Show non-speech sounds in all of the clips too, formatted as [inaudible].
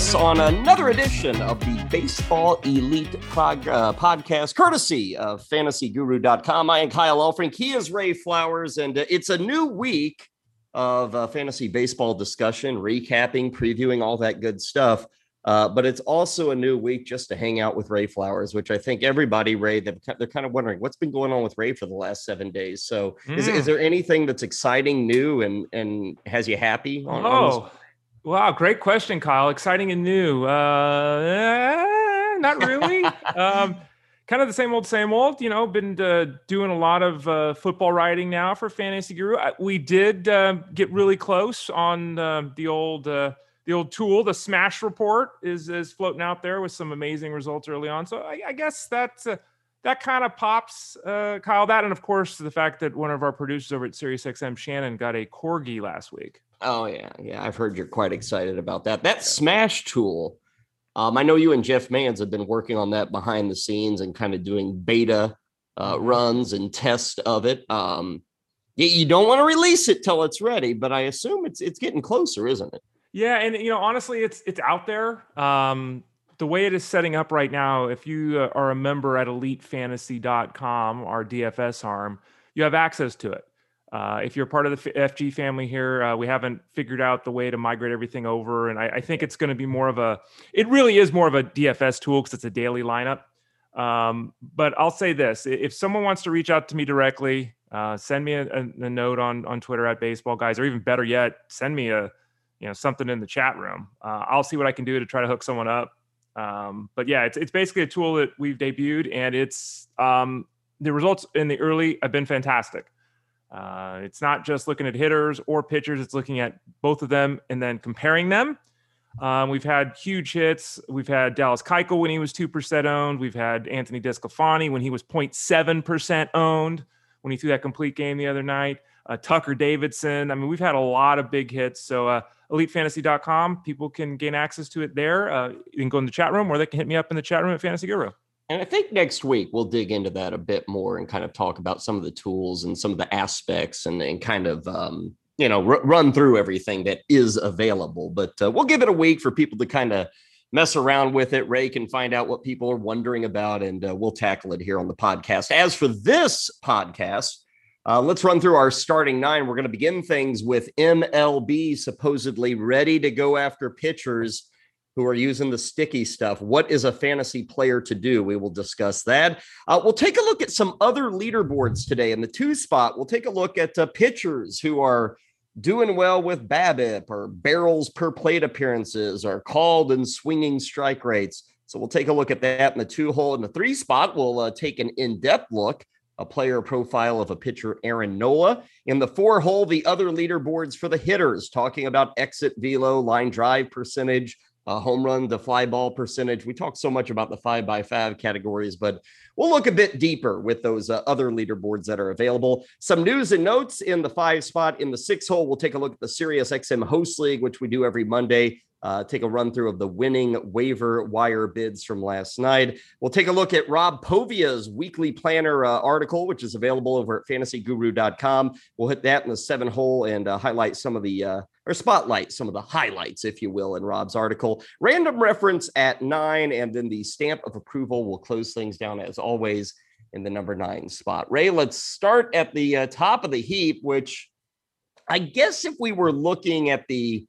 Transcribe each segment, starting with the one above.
us on another edition of the Baseball Elite prog- uh, podcast, courtesy of fantasyguru.com. I am Kyle Elfrink. He is Ray Flowers, and uh, it's a new week of uh, fantasy baseball discussion, recapping, previewing, all that good stuff. Uh, but it's also a new week just to hang out with Ray Flowers, which I think everybody, Ray, they're, they're kind of wondering what's been going on with Ray for the last seven days. So, mm. is, is, hmm. there anything that's exciting, new, and and has you happy? On, oh, on wow, great question, Kyle. Exciting and new? Uh, eh, not really. [laughs] um, kind of the same old, same old. You know, been uh, doing a lot of uh, football writing now for Fantasy Guru. We did uh, get really close on uh, the old uh, the old tool, the Smash Report, is is floating out there with some amazing results early on. So I, I guess that's uh, that kind of pops, uh, Kyle. That and of course the fact that one of our producers over at SiriusXM, Shannon, got a corgi last week. Oh yeah, yeah. I've heard you're quite excited about that. That Smash tool. Um, I know you and Jeff Mans have been working on that behind the scenes and kind of doing beta uh, mm-hmm. runs and tests of it. Um, you, you don't want to release it till it's ready, but I assume it's it's getting closer, isn't it? Yeah, and you know, honestly, it's it's out there. Um, the way it is setting up right now, if you uh, are a member at elitefantasy.com, our DFS arm, you have access to it. Uh, if you're part of the FG family here, uh, we haven't figured out the way to migrate everything over, and I, I think it's going to be more of a. It really is more of a DFS tool because it's a daily lineup. Um, but I'll say this: if someone wants to reach out to me directly, uh, send me a, a, a, note on on Twitter at Baseball Guys, or even better yet, send me a you know something in the chat room. Uh, I'll see what I can do to try to hook someone up. Um, but yeah, it's it's basically a tool that we've debuted, and it's um, the results in the early have been fantastic. Uh, it's not just looking at hitters or pitchers; it's looking at both of them and then comparing them. Um, we've had huge hits. We've had Dallas Keuchel when he was two percent owned. We've had Anthony DeSclafani when he was 0.7 percent owned when he threw that complete game the other night. Uh, Tucker Davidson. I mean, we've had a lot of big hits. So uh, elitefantasy.com. People can gain access to it there. Uh, you can go in the chat room or they can hit me up in the chat room at Fantasy Guru. And I think next week we'll dig into that a bit more and kind of talk about some of the tools and some of the aspects and, and kind of, um, you know, r- run through everything that is available. But uh, we'll give it a week for people to kind of mess around with it. Ray can find out what people are wondering about, and uh, we'll tackle it here on the podcast. As for this podcast, uh, let's run through our starting nine. We're going to begin things with MLB supposedly ready to go after pitchers who are using the sticky stuff. What is a fantasy player to do? We will discuss that. Uh, we'll take a look at some other leaderboards today. In the two spot, we'll take a look at uh, pitchers who are doing well with BABIP or barrels per plate appearances or called and swinging strike rates. So we'll take a look at that in the two hole. In the three spot, we'll uh, take an in depth look a player profile of a pitcher, Aaron Nola. In the four hole, the other leaderboards for the hitters, talking about exit velo, line drive percentage, uh, home run to fly ball percentage. We talk so much about the five by five categories, but we'll look a bit deeper with those uh, other leaderboards that are available. Some news and notes in the five spot. In the six hole, we'll take a look at the Sirius XM Host League, which we do every Monday uh, take a run through of the winning waiver wire bids from last night. We'll take a look at Rob Povia's weekly planner uh, article, which is available over at fantasyguru.com. We'll hit that in the seven hole and uh, highlight some of the, uh, or spotlight some of the highlights, if you will, in Rob's article. Random reference at nine, and then the stamp of approval will close things down as always in the number nine spot. Ray, let's start at the uh, top of the heap, which I guess if we were looking at the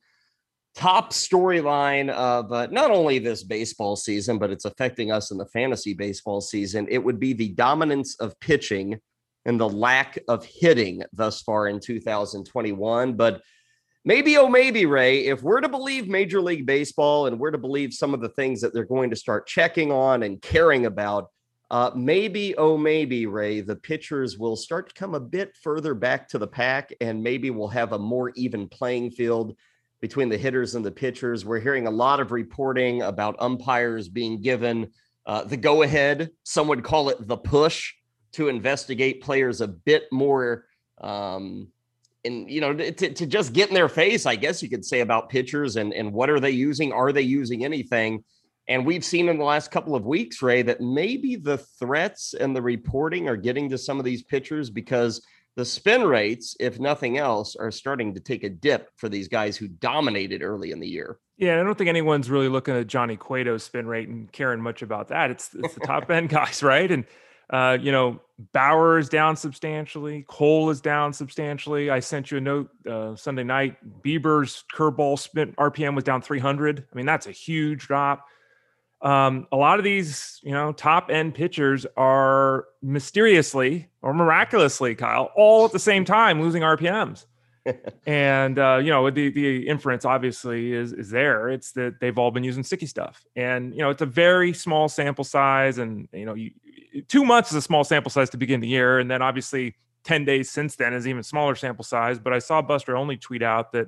top storyline of uh, not only this baseball season, but it's affecting us in the fantasy baseball season. It would be the dominance of pitching and the lack of hitting thus far in 2021. But maybe, oh, maybe, Ray, if we're to believe Major League Baseball and we're to believe some of the things that they're going to start checking on and caring about. Uh, maybe, oh, maybe, Ray, the pitchers will start to come a bit further back to the pack and maybe we'll have a more even playing field between the hitters and the pitchers. We're hearing a lot of reporting about umpires being given uh, the go ahead. Some would call it the push to investigate players a bit more. Um, and you know, to, to just get in their face, I guess you could say about pitchers and and what are they using? Are they using anything? And we've seen in the last couple of weeks, Ray, that maybe the threats and the reporting are getting to some of these pitchers because the spin rates, if nothing else, are starting to take a dip for these guys who dominated early in the year. Yeah, I don't think anyone's really looking at Johnny Cueto's spin rate and caring much about that. It's [laughs] it's the top end guys, right? And uh, you know, Bauer is down substantially. Cole is down substantially. I sent you a note uh, Sunday night. Bieber's curveball spin RPM was down 300. I mean, that's a huge drop. Um, a lot of these, you know, top end pitchers are mysteriously or miraculously, Kyle, all at the same time losing RPMs [laughs] and uh, you know the the inference obviously is is there. It's that they've all been using sticky stuff, and you know it's a very small sample size, and you know you, two months is a small sample size to begin the year, and then obviously ten days since then is even smaller sample size. But I saw Buster Olney tweet out that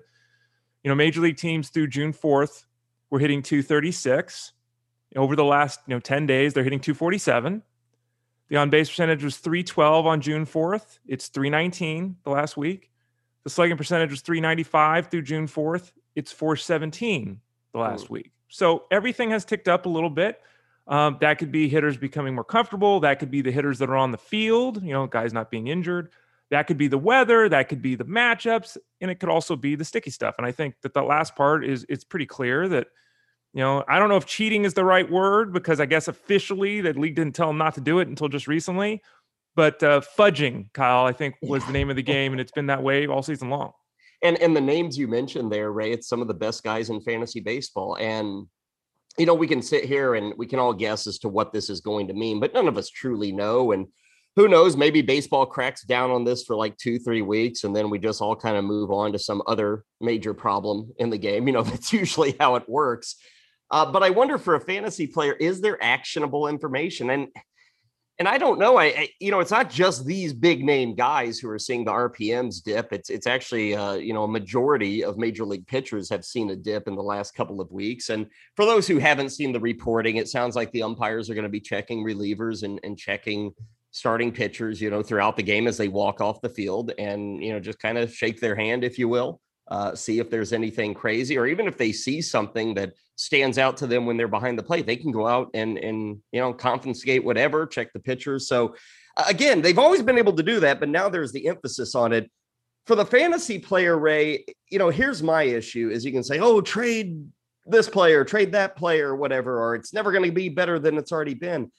you know major league teams through June fourth were hitting two thirty six. Over the last you know ten days, they're hitting two forty seven. The on base percentage was 312 on June 4th. It's 319 the last week. The slugging percentage was 395 through June 4th. It's 417 the last Ooh. week. So everything has ticked up a little bit. Um, that could be hitters becoming more comfortable. That could be the hitters that are on the field, you know, guys not being injured. That could be the weather. That could be the matchups. And it could also be the sticky stuff. And I think that the last part is it's pretty clear that, you know, I don't know if cheating is the right word because I guess officially the league didn't tell them not to do it until just recently. But uh, fudging, Kyle, I think was the name of the game, and it's been that way all season long. And and the names you mentioned there, Ray, it's some of the best guys in fantasy baseball. And you know, we can sit here and we can all guess as to what this is going to mean, but none of us truly know. And who knows, maybe baseball cracks down on this for like two, three weeks, and then we just all kind of move on to some other major problem in the game. You know, [laughs] that's usually how it works. Uh, but I wonder for a fantasy player, is there actionable information? And and I don't know. I, I, you know, it's not just these big name guys who are seeing the RPMs dip. It's it's actually uh, you know a majority of major league pitchers have seen a dip in the last couple of weeks. And for those who haven't seen the reporting, it sounds like the umpires are going to be checking relievers and, and checking starting pitchers, you know, throughout the game as they walk off the field, and you know just kind of shake their hand, if you will, uh, see if there's anything crazy, or even if they see something that stands out to them when they're behind the plate, they can go out and and you know confiscate whatever, check the pitchers. So again, they've always been able to do that, but now there's the emphasis on it. For the fantasy player, Ray, you know, here's my issue: is you can say, "Oh, trade this player, trade that player, whatever," or it's never going to be better than it's already been.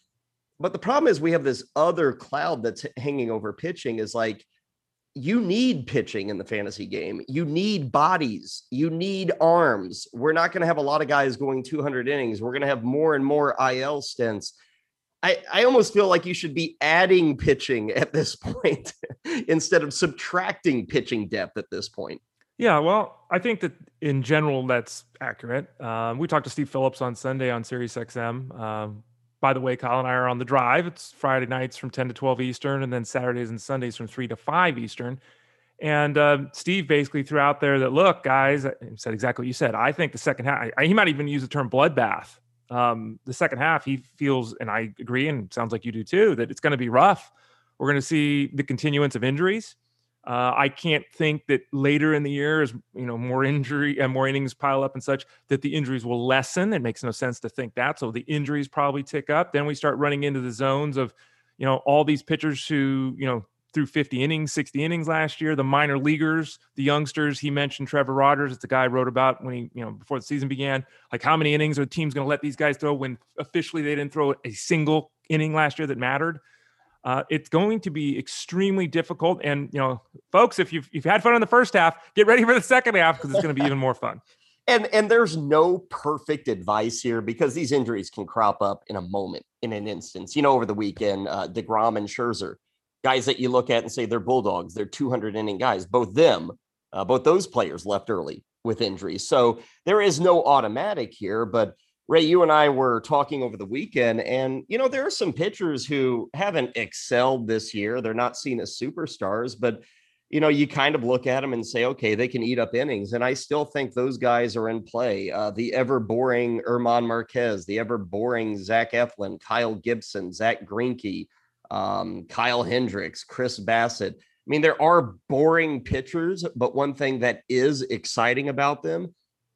But the problem is we have this other cloud that's hanging over pitching. Is like you need pitching in the fantasy game. You need bodies. You need arms. We're not going to have a lot of guys going 200 innings. We're going to have more and more IL stints. I, I almost feel like you should be adding pitching at this [laughs] point instead of subtracting pitching depth at this point. Yeah, well, I think that in general that's accurate. Um, we talked to Steve Phillips on Sunday on Sirius XM. Um, by the way, Kyle and I are on the drive. It's Friday nights from 10 to 12 Eastern, and then Saturdays and Sundays from 3 to 5 Eastern. And uh, Steve basically threw out there that, look, guys, said exactly what you said. I think the second half, I, he might even use the term bloodbath. Um, the second half, he feels, and I agree, and sounds like you do too, that it's going to be rough. We're going to see the continuance of injuries. Uh, I can't think that later in the year, as you know, more injury and more innings pile up and such, that the injuries will lessen. It makes no sense to think that. So the injuries probably tick up. Then we start running into the zones of, you know, all these pitchers who, you know, threw 50 innings, 60 innings last year. The minor leaguers, the youngsters. He mentioned Trevor Rogers. It's the guy I wrote about when he, you know, before the season began. Like, how many innings are the teams going to let these guys throw when officially they didn't throw a single inning last year that mattered? Uh, it's going to be extremely difficult. And you know, folks, if you've if you had fun in the first half, get ready for the second half because it's going to be even more fun. [laughs] And and there's no perfect advice here because these injuries can crop up in a moment, in an instance. You know, over the weekend, uh, Degrom and Scherzer, guys that you look at and say they're bulldogs, they're 200 inning guys. Both them, uh, both those players left early with injuries. So there is no automatic here, but Ray, you and I were talking over the weekend, and you know, there are some pitchers who haven't excelled this year. They're not seen as superstars, but you know, you kind of look at them and say, okay, they can eat up innings. And I still think those guys are in play. Uh, the ever boring German Marquez, the ever boring Zach Eflin, Kyle Gibson, Zack Greinke, um, Kyle Hendricks, Chris Bassitt. I mean, there are boring pitchers, but one thing that is exciting about them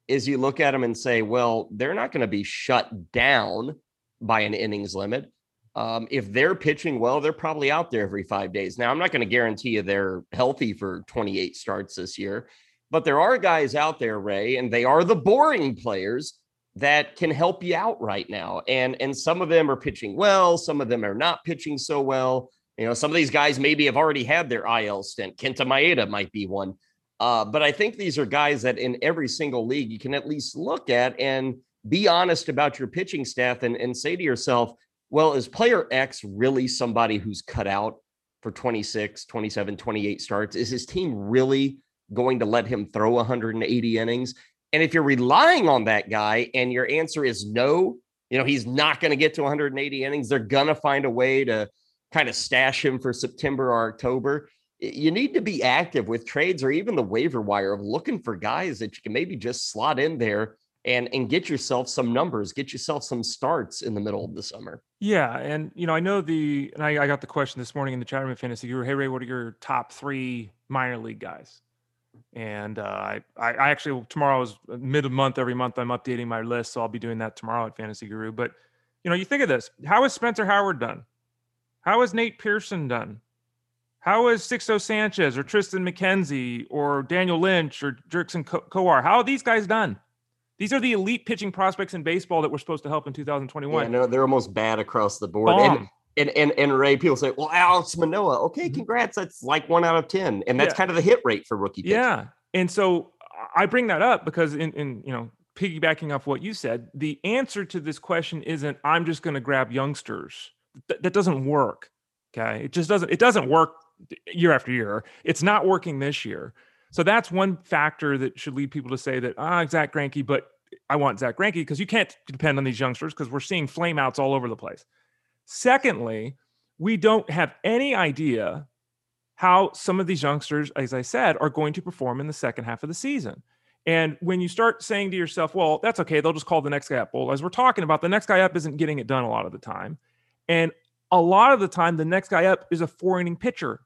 is you look at them and say, well, they're not going to be shut down by an innings limit. Um, if they're pitching well, they're probably out there every five days. Now, I'm not going to guarantee you they're healthy for 28 starts this year, But there are guys out there, Ray, and they are the boring players that can help you out right now. And and some of them are pitching well, some of them are not pitching so well. You know, some of these guys maybe have already had their IL stint. Kenta Maeda might be one. Uh, but I think these are guys that in every single league you can at least look at and be honest about your pitching staff and, and say to yourself, well, is player X really somebody who's cut out for 26, 27, 28 starts? Is his team really going to let him throw 180 innings? And if you're relying on that guy and your answer is no, you know, he's not going to get to 180 innings, they're going to find a way to kind of stash him for September or October. You need to be active with trades or even the waiver wire of looking for guys that you can maybe just slot in there and and get yourself some numbers, get yourself some starts in the middle of the summer. Yeah, and you know, I know the and I, I got the question this morning in the chat room of fantasy guru. Hey Ray, what are your top three minor league guys? And uh, I, I actually tomorrow is mid of month every month. I'm updating my list, so I'll be doing that tomorrow at Fantasy Guru. But you know, you think of this: how is Spencer Howard done? How is Nate Pearson done? How is Sixto Sanchez or Triston McKenzie or Daniel Lynch or Jackson Kowar? How are these guys done? These are the elite pitching prospects in baseball that we're supposed to help in 2021. Yeah, no, they're almost bad across the board. And, and, and and Ray, people say, "Well, Alex Manoah, okay, mm-hmm. congrats. That's like one out of ten, and that's yeah. kind of the hit rate for rookie. Pitching. Yeah, and so I bring that up because in, in you know piggybacking off what you said, the answer to this question isn't I'm just going to grab youngsters. Th- that doesn't work. Okay, it just doesn't. It doesn't work year after year. It's not working this year. So that's one factor that should lead people to say that ah Zack Greinke, but I want Zack Greinke because you can't depend on these youngsters because we're seeing flameouts all over the place. Secondly, we don't have any idea how some of these youngsters, as I said, are going to perform in the second half of the season. And when you start saying to yourself, well, that's okay, they'll just call the next guy up. Well, as we're talking about, the next guy up isn't getting it done a lot of the time. And a lot of the time, the next guy up is a four inning pitcher,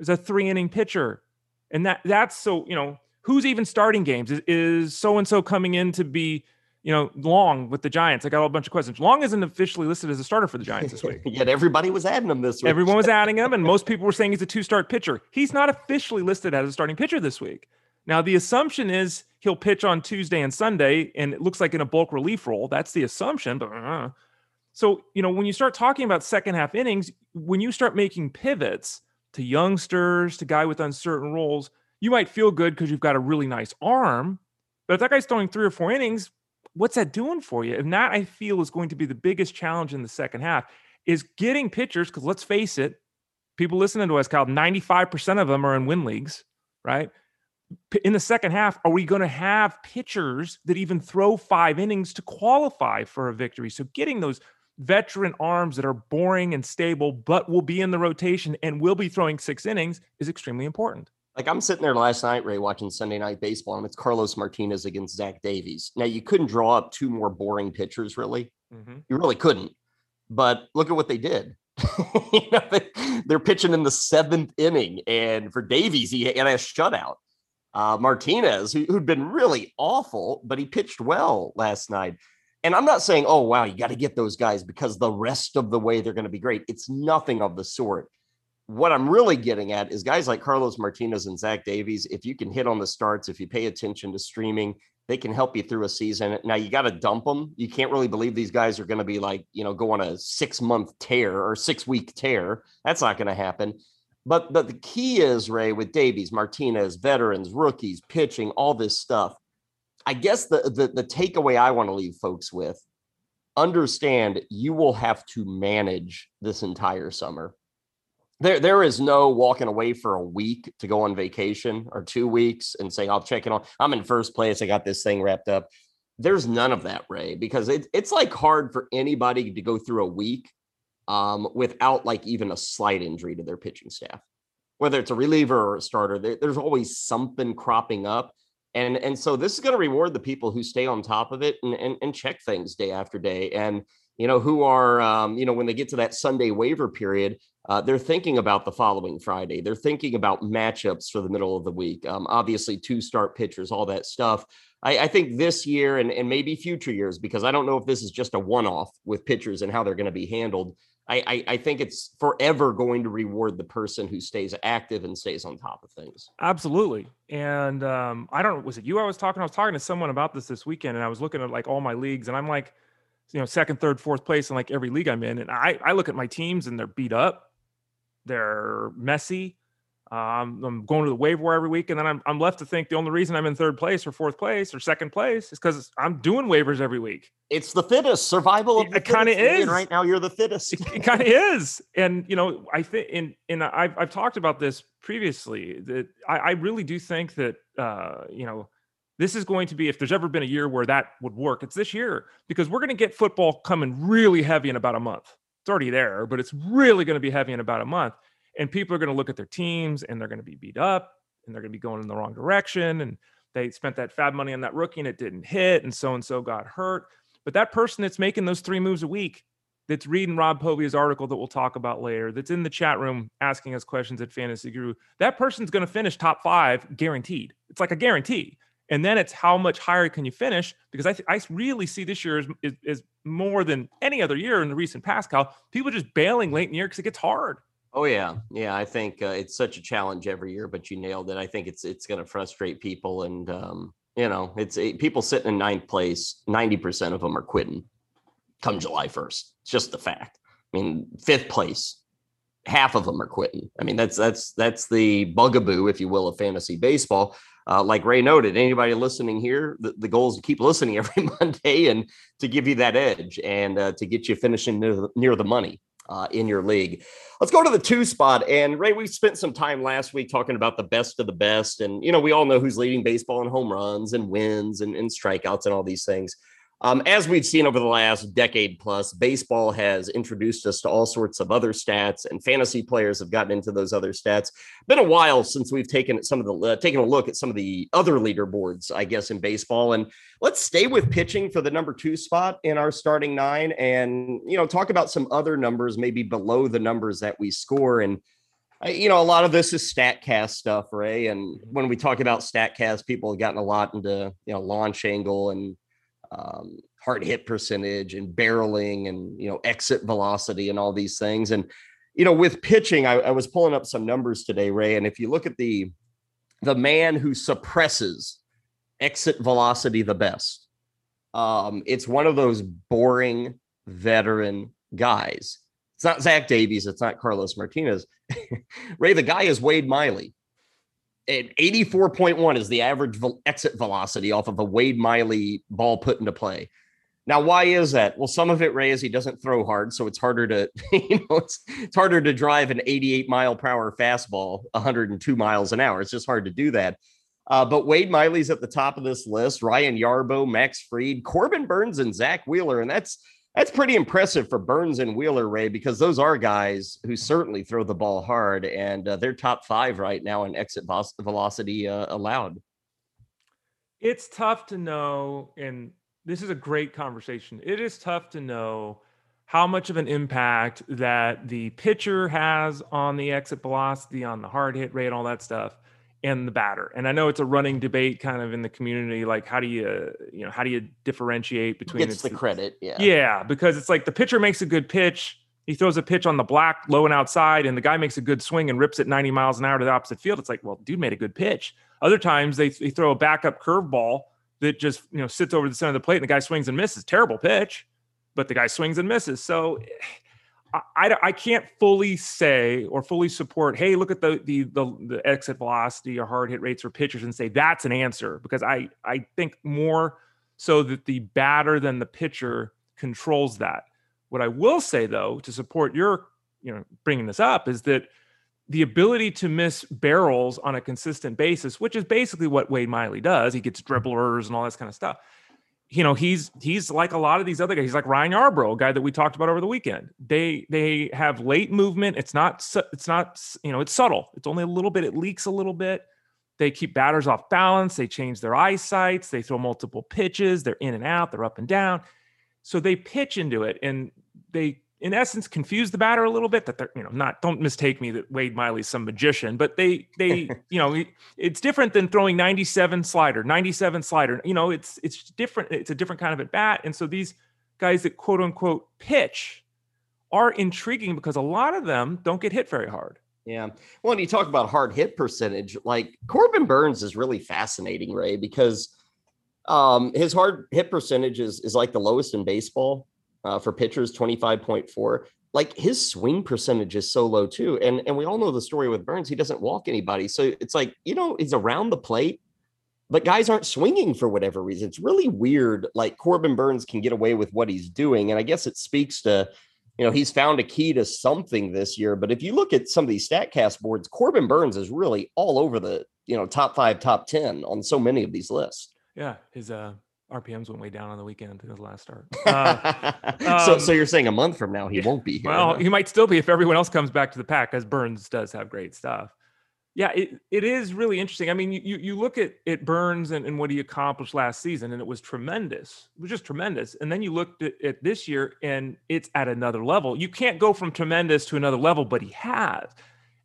is a three inning pitcher. And that that's so, you know, who's even starting games? Is so and so coming in to be, you know, Long with the Giants? I got a bunch of questions. Long isn't officially listed as a starter for the Giants this week. [laughs] Yet everybody was adding him this week. Everyone was adding him, and [laughs] most people were saying he's a two-start pitcher. He's not officially listed as a starting pitcher this week. Now the assumption is he'll pitch on Tuesday and Sunday, and it looks like in a bulk relief role. That's the assumption, but. Uh, so, you know, when you start talking about second half innings, when you start making pivots to youngsters, to guy with uncertain roles, you might feel good because you've got a really nice arm. But if that guy's throwing three or four innings, what's that doing for you? And that I feel is going to be the biggest challenge in the second half is getting pitchers, because let's face it, people listening to us, Kyle, 95% of them are in win leagues, right? In the second half, are we going to have pitchers that even throw five innings to qualify for a victory? So getting those veteran arms that are boring and stable, but will be in the rotation and will be throwing six innings is extremely important. Like I'm sitting there last night, Ray, watching Sunday night baseball, and it's Carlos Martinez against Zach Davies. Now you couldn't draw up two more boring pitchers, really. Mm-hmm. You really couldn't. But look at what they did. [laughs] you know, they, are pitching in the seventh inning, and for Davies, he had a shutout. Uh, Martinez, who, who'd been really awful, but he pitched well last night. And I'm not saying, oh, wow, you got to get those guys because the rest of the way they're going to be great. It's nothing of the sort. What I'm really getting at is guys like Carlos Martinez and Zach Davies, if you can hit on the starts, if you pay attention to streaming, they can help you through a season. Now you got to dump them. You can't really believe these guys are going to be like, you know, go on a six month tear or six week tear. That's not going to happen. But but the key is Ray with Davies, Martinez, veterans, rookies, pitching, all this stuff I guess the, the the takeaway I want to leave folks with understand you will have to manage this entire summer. There, there is no walking away for a week to go on vacation or two weeks and saying, I'll check it on. I'm in first place. I got this thing wrapped up. There's none of that, Ray, because it, it's like hard for anybody to go through a week um, without like even a slight injury to their pitching staff. Whether it's a reliever or a starter, there, there's always something cropping up. And, and so this is going to reward the people who stay on top of it and, and, and check things day after day. And you know, who are, um, you know, when they get to that Sunday waiver period, uh, they're thinking about the following Friday. They're thinking about matchups for the middle of the week. Um, obviously, two start pitchers, all that stuff. I, I, think this year and, and maybe future years, because I don't know if this is just a one off with pitchers and how they're going to be handled. I, I, I, think it's forever going to reward the person who stays active and stays on top of things. Absolutely. And um, I don't, know, was it you I was talking? I was talking to someone about this this weekend and I was looking at like all my leagues and I'm like, you know, second, third, fourth place in like every league I'm in. And I, I look at my teams and they're beat up, they're messy. Um, I'm going to the waiver wire every week, and then I'm, I'm left to think the only reason I'm in third place or fourth place or second place is because I'm doing waivers every week. It's the fittest survival of it. Kind of is right now. You're the fittest. It, it kind of is, and you know, I think, and and I've I've talked about this previously that I, I really do think that uh, you know this is going to be if there's ever been a year where that would work, it's this year because we're going to get football coming really heavy in about a month. It's already there, but it's really going to be heavy in about a month and people are going to look at their teams and they're going to be beat up and they're going to be going in the wrong direction and they spent that fab money on that rookie and it didn't hit and so and so got hurt. But that person that's making those three moves a week that's reading rob povia's article that we'll talk about later that's in the chat room asking us questions at fantasy guru that person's going to finish top five guaranteed. It's like a guarantee. And then it's how much higher can you finish? Because i, th- I really see this year is, is, is more than any other year in the recent past cal people just bailing late in the year because it gets hard Oh yeah, yeah. I think uh, it's such a challenge every year, but you nailed it. I think it's it's going to frustrate people, and um, you know, it's it, people sitting in ninth place. Ninety percent of them are quitting come July first. It's just the fact. I mean, fifth place, half of them are quitting. I mean, that's that's that's the bugaboo, if you will, of fantasy baseball. Uh, like Ray noted, anybody listening here, the, the goal is to keep [laughs] listening every Monday and to give you that edge and uh, to get you finishing near the, near the money uh, in your league. Let's go to the two spot. And Ray, we spent some time last week talking about the best of the best. And, you know, we all know who's leading baseball in home runs and wins and, and strikeouts and all these things. Um, as we've seen over the last decade plus, baseball has introduced us to all sorts of other stats, and fantasy players have gotten into those other stats. Been a while since we've taken some of the uh, taken a look at some of the other leaderboards, I guess, in baseball. And let's stay with pitching for the number two spot in our starting nine, and you know, talk about some other numbers, maybe below the numbers that we score. And you know, a lot of this is Statcast stuff, Ray. And when we talk about Statcast, people have gotten a lot into you know launch angle and um, hard hit percentage and barreling and you know exit velocity and all these things. And you know, with pitching, I, I was pulling up some numbers today, Ray. And if you look at the the man who suppresses exit velocity the best, um, it's one of those boring veteran guys. It's not Zach Davies. It's not Carlos Martinez. [laughs] Ray, the guy is Wade Miley. 84.1 is the average exit velocity off of a Wade Miley ball put into play. Now, why is that? Well, some of it, Ray, is he doesn't throw hard, so it's harder to, [laughs] you know, it's it's harder to drive an 88 mile per hour fastball 102 miles an hour. It's just hard to do that. Uh, but Wade Miley's at the top of this list. Ryan Yarbrough, Max Fried, Corbin Burnes, and Zack Wheeler, and that's that's pretty impressive for Burnes and Wheeler, Ray, because those are guys who certainly throw the ball hard, and uh, they're top five right now in exit velocity uh, allowed. It's tough to know, and this is a great conversation. It is tough to know how much of an impact that the pitcher has on the exit velocity, on the hard hit rate, all that stuff and the batter. And I know it's a running debate kind of in the community. Like, how do you, you know, how do you differentiate between Gets the credit? Yeah. Yeah. Because it's like the pitcher makes a good pitch. He throws a pitch on the black, low and outside, and the guy makes a good swing and rips it 90 miles an hour to the opposite field. It's like, well, dude made a good pitch. Other times they, they throw a backup curveball that just, you know, sits over the center of the plate and the guy swings and misses. Terrible pitch, but the guy swings and misses. So I, I can't fully say or fully support. Hey, look at the, the the the exit velocity or hard hit rates for pitchers and say that's an answer because I I think more so that the batter than the pitcher controls that. What I will say though to support your you know bringing this up is that the ability to miss barrels on a consistent basis, which is basically what Wade Miley does, he gets dribblers and all this kind of stuff you know he's he's like a lot of these other guys. He's like Ryan Yarbrough, a guy that we talked about over the weekend. They they have late movement. It's not it's not you know it's subtle. It's only a little bit. It leaks a little bit. They keep batters off balance. They change their eyesights. They throw multiple pitches. They're in and out. They're up and down. So they pitch into it and they in essence confuse the batter a little bit that they're you know not don't mistake me that Wade Miley's some magician but they they [laughs] you know it's different than throwing 97 slider 97 slider you know it's it's different it's a different kind of at bat and so these guys that quote unquote pitch are intriguing because a lot of them don't get hit very hard yeah. Well, when you talk about hard hit percentage, like Corbin Burnes is really fascinating, Ray, because um, his hard hit percentage is, is like the lowest in baseball uh, for pitchers, 25.4. Like his swing percentage is so low too. And, and we all know the story with Burnes, He doesn't walk anybody. So it's like, you know, he's around the plate, but guys aren't swinging for whatever reason. It's really weird. Like Corbin Burnes can get away with what he's doing. And I guess it speaks to, you know, he's found a key to something this year. But if you look at some of these StatCast boards, Corbin Burnes is really all over the, you know, top five, top 10 on so many of these lists. Yeah. His uh, RPMs went way down on the weekend in his last start. Uh, [laughs] so, um, so you're saying a month from now he yeah, won't be here? Well, he might still be if everyone else comes back to the pack, as Burnes does have great stuff yeah, it, it is really interesting. I mean, you you look at it Burnes and, and what he accomplished last season, and it was tremendous. It was just tremendous. And then you looked at, at this year, and it's at another level. You can't go from tremendous to another level, but he has.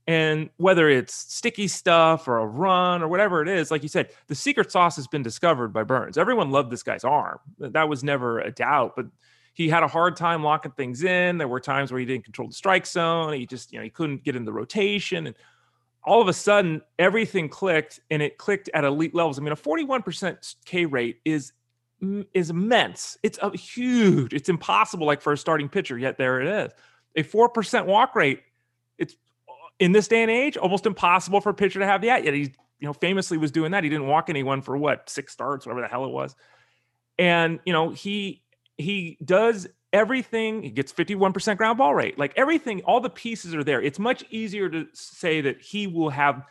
And whether it's sticky stuff or a run or whatever it is, like you said, the secret sauce has been discovered by Burnes. Everyone loved this guy's arm. That was never a doubt, but he had a hard time locking things in. There were times where he didn't control the strike zone. He just, you know, he couldn't get in the rotation. And all of a sudden everything clicked and it clicked at elite levels. I mean, a 41% K rate is is immense. It's a huge. It's impossible like for a starting pitcher, yet there it is. A 4% walk rate, in this day and age almost impossible for a pitcher to have that. Yet he, you know, famously was doing that. He didn't walk anyone for what, 6 starts, whatever the hell it was. And, you know, he he does everything he gets 51% ground ball rate like everything all the pieces are there it's much easier to say that he will have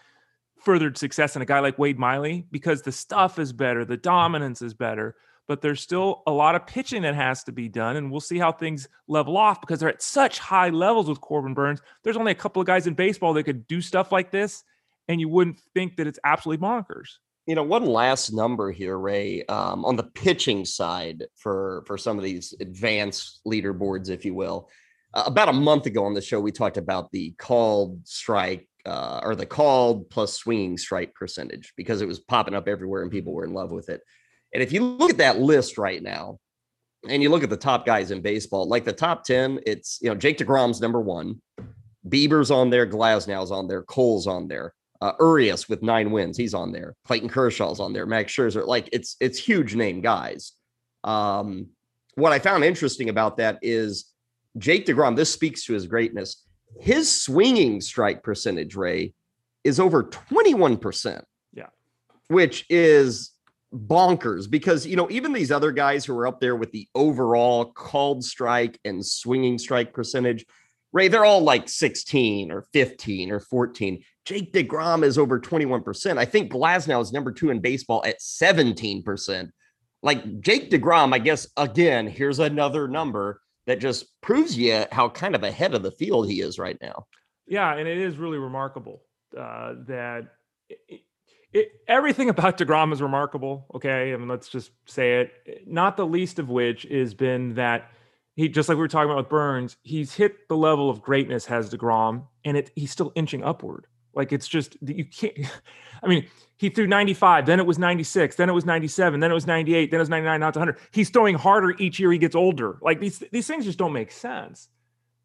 furthered success in a guy like wade miley because the stuff is better the dominance is better but there's still a lot of pitching that has to be done and we'll see how things level off because they're at such high levels with corbin Burnes. there's only a couple of guys in baseball that could do stuff like this and you wouldn't think that it's absolutely bonkers you know, one last number here, Ray, um, on the pitching side for for some of these advanced leaderboards, if you will. Uh, about a month ago on the show, we talked about the called strike uh, or the called plus swinging strike percentage because it was popping up everywhere and people were in love with it. And if you look at that list right now, and you look at the top guys in baseball, like the top ten, it's you know Jake Degrom's number one, Bieber's on there, Glasnow's on there, Cole's on there. Uh, Urias with nine wins, he's on there. Clayton Kershaw's on there. Max Scherzer, like it's it's huge name guys. Um, what I found interesting about that is Jake Degrom. This speaks to his greatness. His swinging strike percentage, Ray, is over twenty one percent. Yeah, which is bonkers because you know even these other guys who are up there with the overall called strike and swinging strike percentage Ray, they're all like 16 or 15 or 14. Jake DeGrom is over 21%. I think Glasnow is number two in baseball at 17%. Like Jake DeGrom, I guess, again, here's another number that just proves you how kind of ahead of the field he is right now. Yeah, and it is really remarkable uh, that it, everything about DeGrom is remarkable. Okay, I mean, let's just say it. Not the least of which has been that – he just like we were talking about with Burnes, he's hit the level of greatness has DeGrom, and it he's still inching upward. Like it's just you can't. [laughs] I mean, he threw 95, then it was 96, then it was 97, then it was 98, then it was 99, now it's 100. He's throwing harder each year he gets older. Like these these things just don't make sense.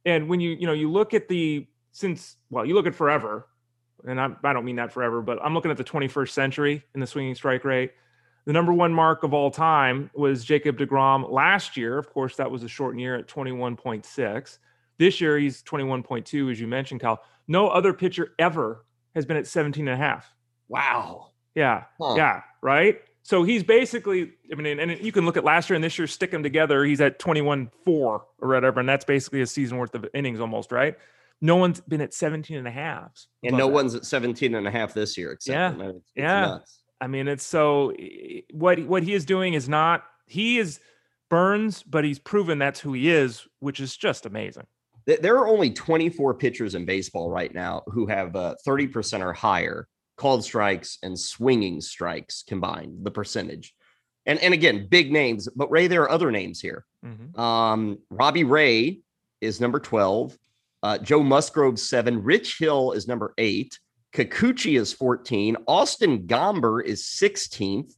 And when you you know you look at the since well you look at forever, and I, I don't mean that forever, but I'm looking at the 21st century in the swinging strike rate. The number one mark of all time was Jacob DeGrom last year. Of course, that was a shortened year at 21.6. This year, he's 21.2, as you mentioned, Kyle. No other pitcher ever has been at 17 and a half. Wow. Yeah. Huh. Yeah. Right. So he's basically, I mean, and you can look at last year and this year, stick them together. He's at 21 4 or whatever. And that's basically a season worth of innings almost, right? No one's been at 17 and a half. And no that. one's at 17 and a half this year, except yeah. It's, it's yeah. Nuts. I mean, it's so what what he is doing is not he is Burnes, but he's proven that's who he is, which is just amazing. There are only 24 pitchers in baseball right now who have uh, 30% or higher called strikes and swinging strikes combined, the percentage. and and again, big names, but Ray, there are other names here. Mm-hmm. Um, Robbie Ray is number 12. Uh, Joe Musgrove, seven. Rich Hill is number eight. Kikuchi is 14. Austin Gomber is 16th.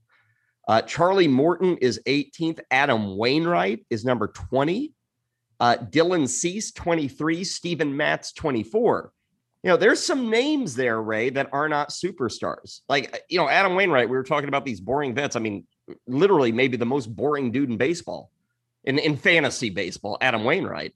Uh, Charlie Morton is 18th. Adam Wainwright is number 20. Uh, Dylan Cease, 23. Steven Matz, 24. You know, there's some names there, Ray, that are not superstars. Like, you know, Adam Wainwright, we were talking about these boring vets. I mean, literally, maybe the most boring dude in baseball, in, in fantasy baseball, Adam Wainwright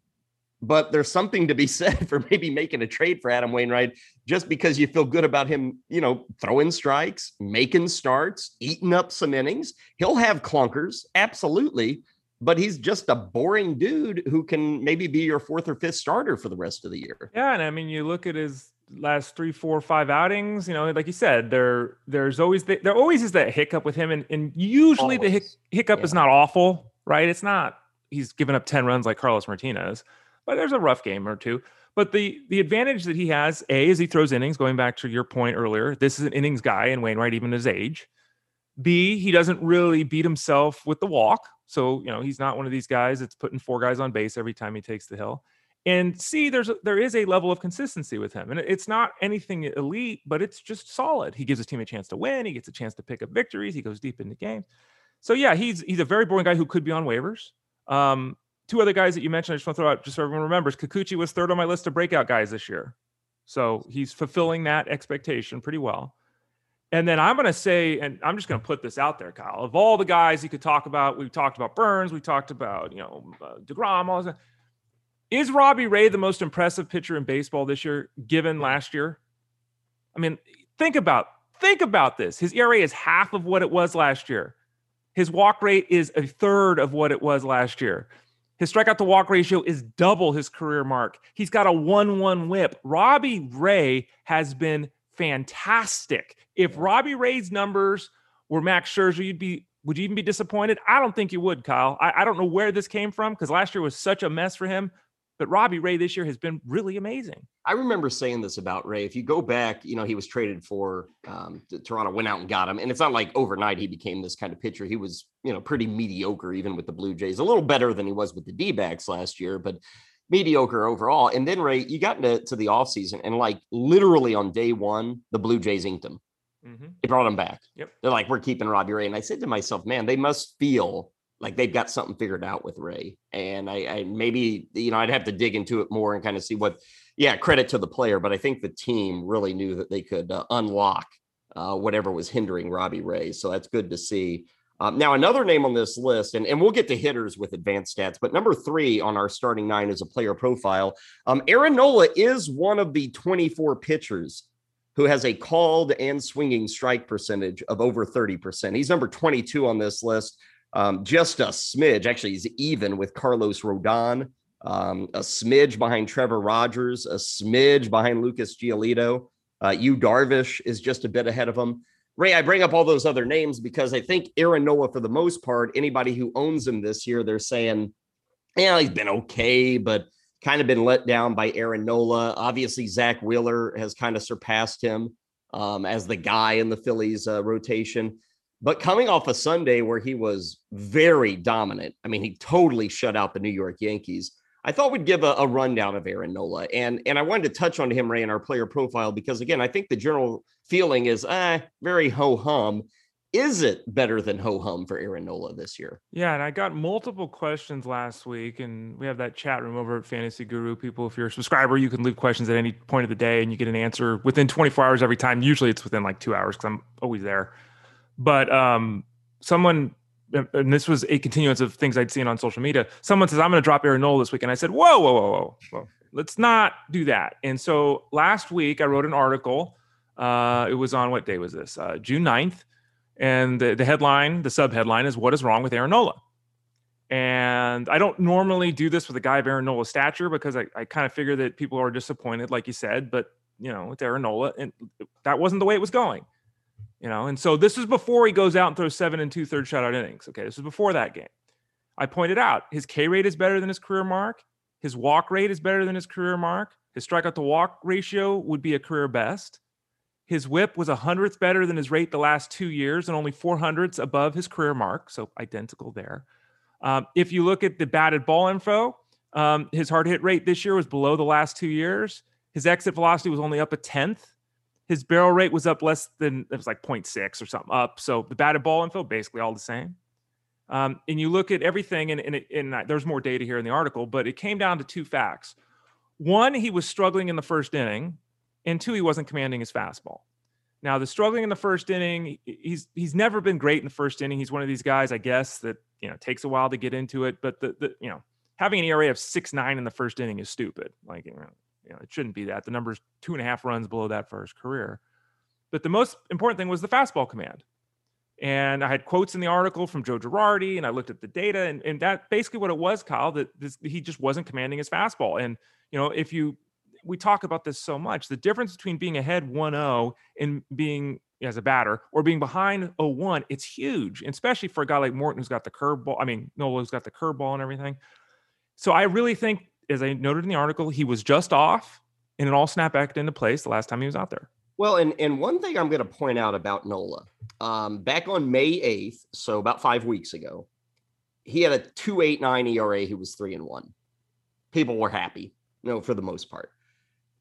but there's something to be [laughs] said for maybe making a trade for Adam Wainwright just because you feel good about him, you know, throwing strikes, making starts, eating up some innings. He'll have clunkers, absolutely, but he's just a boring dude who can maybe be your fourth or fifth starter for the rest of the year. Yeah, and I mean, you look at his last three, four, five outings. You know, like you said, there there's always the, there always is that hiccup with him, and and usually always. the hic, hiccup yeah. is not awful, right? It's not he's given up ten runs like Carlos Martinez but there's a rough game or two. But the the advantage that he has, A, is he throws innings, going back to your point earlier. This is an innings guy in Wainwright, even his age. B, he doesn't really beat himself with the walk. So, you know, he's not one of these guys that's putting four guys on base every time he takes the hill. And C, there's a, there is a level of consistency with him. And it's not anything elite, but it's just solid. He gives his team a chance to win. He gets a chance to pick up victories. He goes deep into games. So yeah, he's he's a very boring guy who could be on waivers. Um, two other guys that you mentioned, I just want to throw out just so everyone remembers. Kikuchi was third on my list of breakout guys this year. So he's fulfilling that expectation pretty well. And then I'm going to say, and I'm just going to put this out there, Kyle. Of all the guys you could talk about, we talked about Burnes, we talked about, you know, uh, DeGrom, all that. Is Robbie Ray the most impressive pitcher in baseball this year, given last year? I mean, think about think about this. His ERA is half of what it was last year. His walk rate is a third of what it was last year. His strikeout to walk ratio is double his career mark. He's got a 1 1 whip. Robbie Ray has been fantastic. If Robbie Ray's numbers were Max Scherzer, you'd be would you even be disappointed? I don't think you would, Kyle. I, I don't know where this came from because last year was such a mess for him. But Robbie Ray this year has been really amazing. I remember saying this about Ray. If you go back, you know, he was traded for um, Toronto, went out and got him. And it's not like overnight he became this kind of pitcher. He was, you know, pretty mediocre even with the Blue Jays, a little better than he was with the D backs last year, but mediocre overall. And then, Ray, you got into to the offseason and like literally on day one, the Blue Jays inked him. Mm-hmm. They brought him back. Yep. They're like, we're keeping Robbie Ray. And I said to myself, man, they must feel like they've got something figured out with Ray. And I, I, maybe you know I'd have to dig into it more and kind of see what. Yeah, credit to the player, but I think the team really knew that they could uh, unlock uh, whatever was hindering Robbie Ray. So that's good to see. Um, now another name on this list, and, and we'll get to hitters with advanced stats, but number three on our starting nine is a player profile. Um, Aaron Nola is one of the 24 pitchers who has a called and swinging strike percentage of over 30%. He's number 22 on this list. Um, just a smidge. Actually, he's even with Carlos Rodon. Um, a smidge behind Trevor Rogers, a smidge behind Lucas Giolito. Uh, Yu Darvish is just a bit ahead of him. Ray, I bring up all those other names because I think Aaron Nola, for the most part, anybody who owns him this year, they're saying, yeah, he's been okay, but kind of been let down by Aaron Nola. Obviously, Zack Wheeler has kind of surpassed him um, as the guy in the Phillies uh, rotation. But coming off a Sunday where he was very dominant, I mean, he totally shut out the New York Yankees. I thought we'd give a, a, rundown of Aaron Nola, and and I wanted to touch on him, Ray, in our player profile because again, I think the general feeling is ah, very ho hum. Is it better than ho hum for Aaron Nola this year? Yeah, and I got multiple questions last week, and we have that chat room over at Fantasy Guru. People, if you're a subscriber, you can leave questions at any point of the day, and you get an answer within 24 hours every time. Usually, it's within like two hours because I'm always there. But um, someone, and this was a continuance of things I'd seen on social media. Someone says, "I'm going to drop Aaron Nola this week," and I said, "Whoa, whoa, whoa, whoa, whoa! Let's not do that." And so last week I wrote an article. Uh, it was on what day was this? Uh, June 9th. And the, the headline, the sub headline is What is Wrong with Aaron Nola? And I don't normally do this with a guy of Aaron Nola's stature because I, I kind of figure that people are disappointed, like you said, but you know, it's Aaron Nola, and that wasn't the way it was going you know, and so this is before he goes out and throws seven and two third shutout innings. Okay, this is before that game. I pointed out his K rate is better than his career mark. His walk rate is better than his career mark. His strikeout to walk ratio would be a career best. His whip was a hundredth better than his rate the last two years and only four hundredths above his career mark. So identical there. Um, if you look at the batted ball info, um, his hard hit rate this year was below the last two years. His exit velocity was only up a tenth. His barrel rate was up less than it was like 0.6 or something up. So the batted ball info basically all the same. Um, and you look at everything, and, and, it, and there's more data here in the article, but it came down to two facts. One, he was struggling in the first inning, and two, he wasn't commanding his fastball. Now, the struggling in the first inning, he's he's never been great in the first inning. He's one of these guys, I guess, that you know takes a while to get into it. But the, the you know having an ERA of six nine in the first inning is stupid. Like you know, it shouldn't be that. The number's two and a half runs below that for his career. But the most important thing was the fastball command. And I had quotes in the article from Joe Girardi, and I looked at the data, and, and that basically what it was, Kyle, that this, he just wasn't commanding his fastball. And, you know, if you, we talk about this so much, the difference between being ahead 1 0 and being as a batter or being behind 0-1, it's huge, especially for a guy like Morton who's got the curveball. I mean, Nola's got the curveball and everything. So I really think, as I noted in the article, he was just off and it all snapped back into place the last time he was out there. Well, and, and one thing I'm going to point out about Nola, um, back on May 8th, so about five weeks ago, he had a 289 ERA. He was three and one. People were happy, you know, for the most part.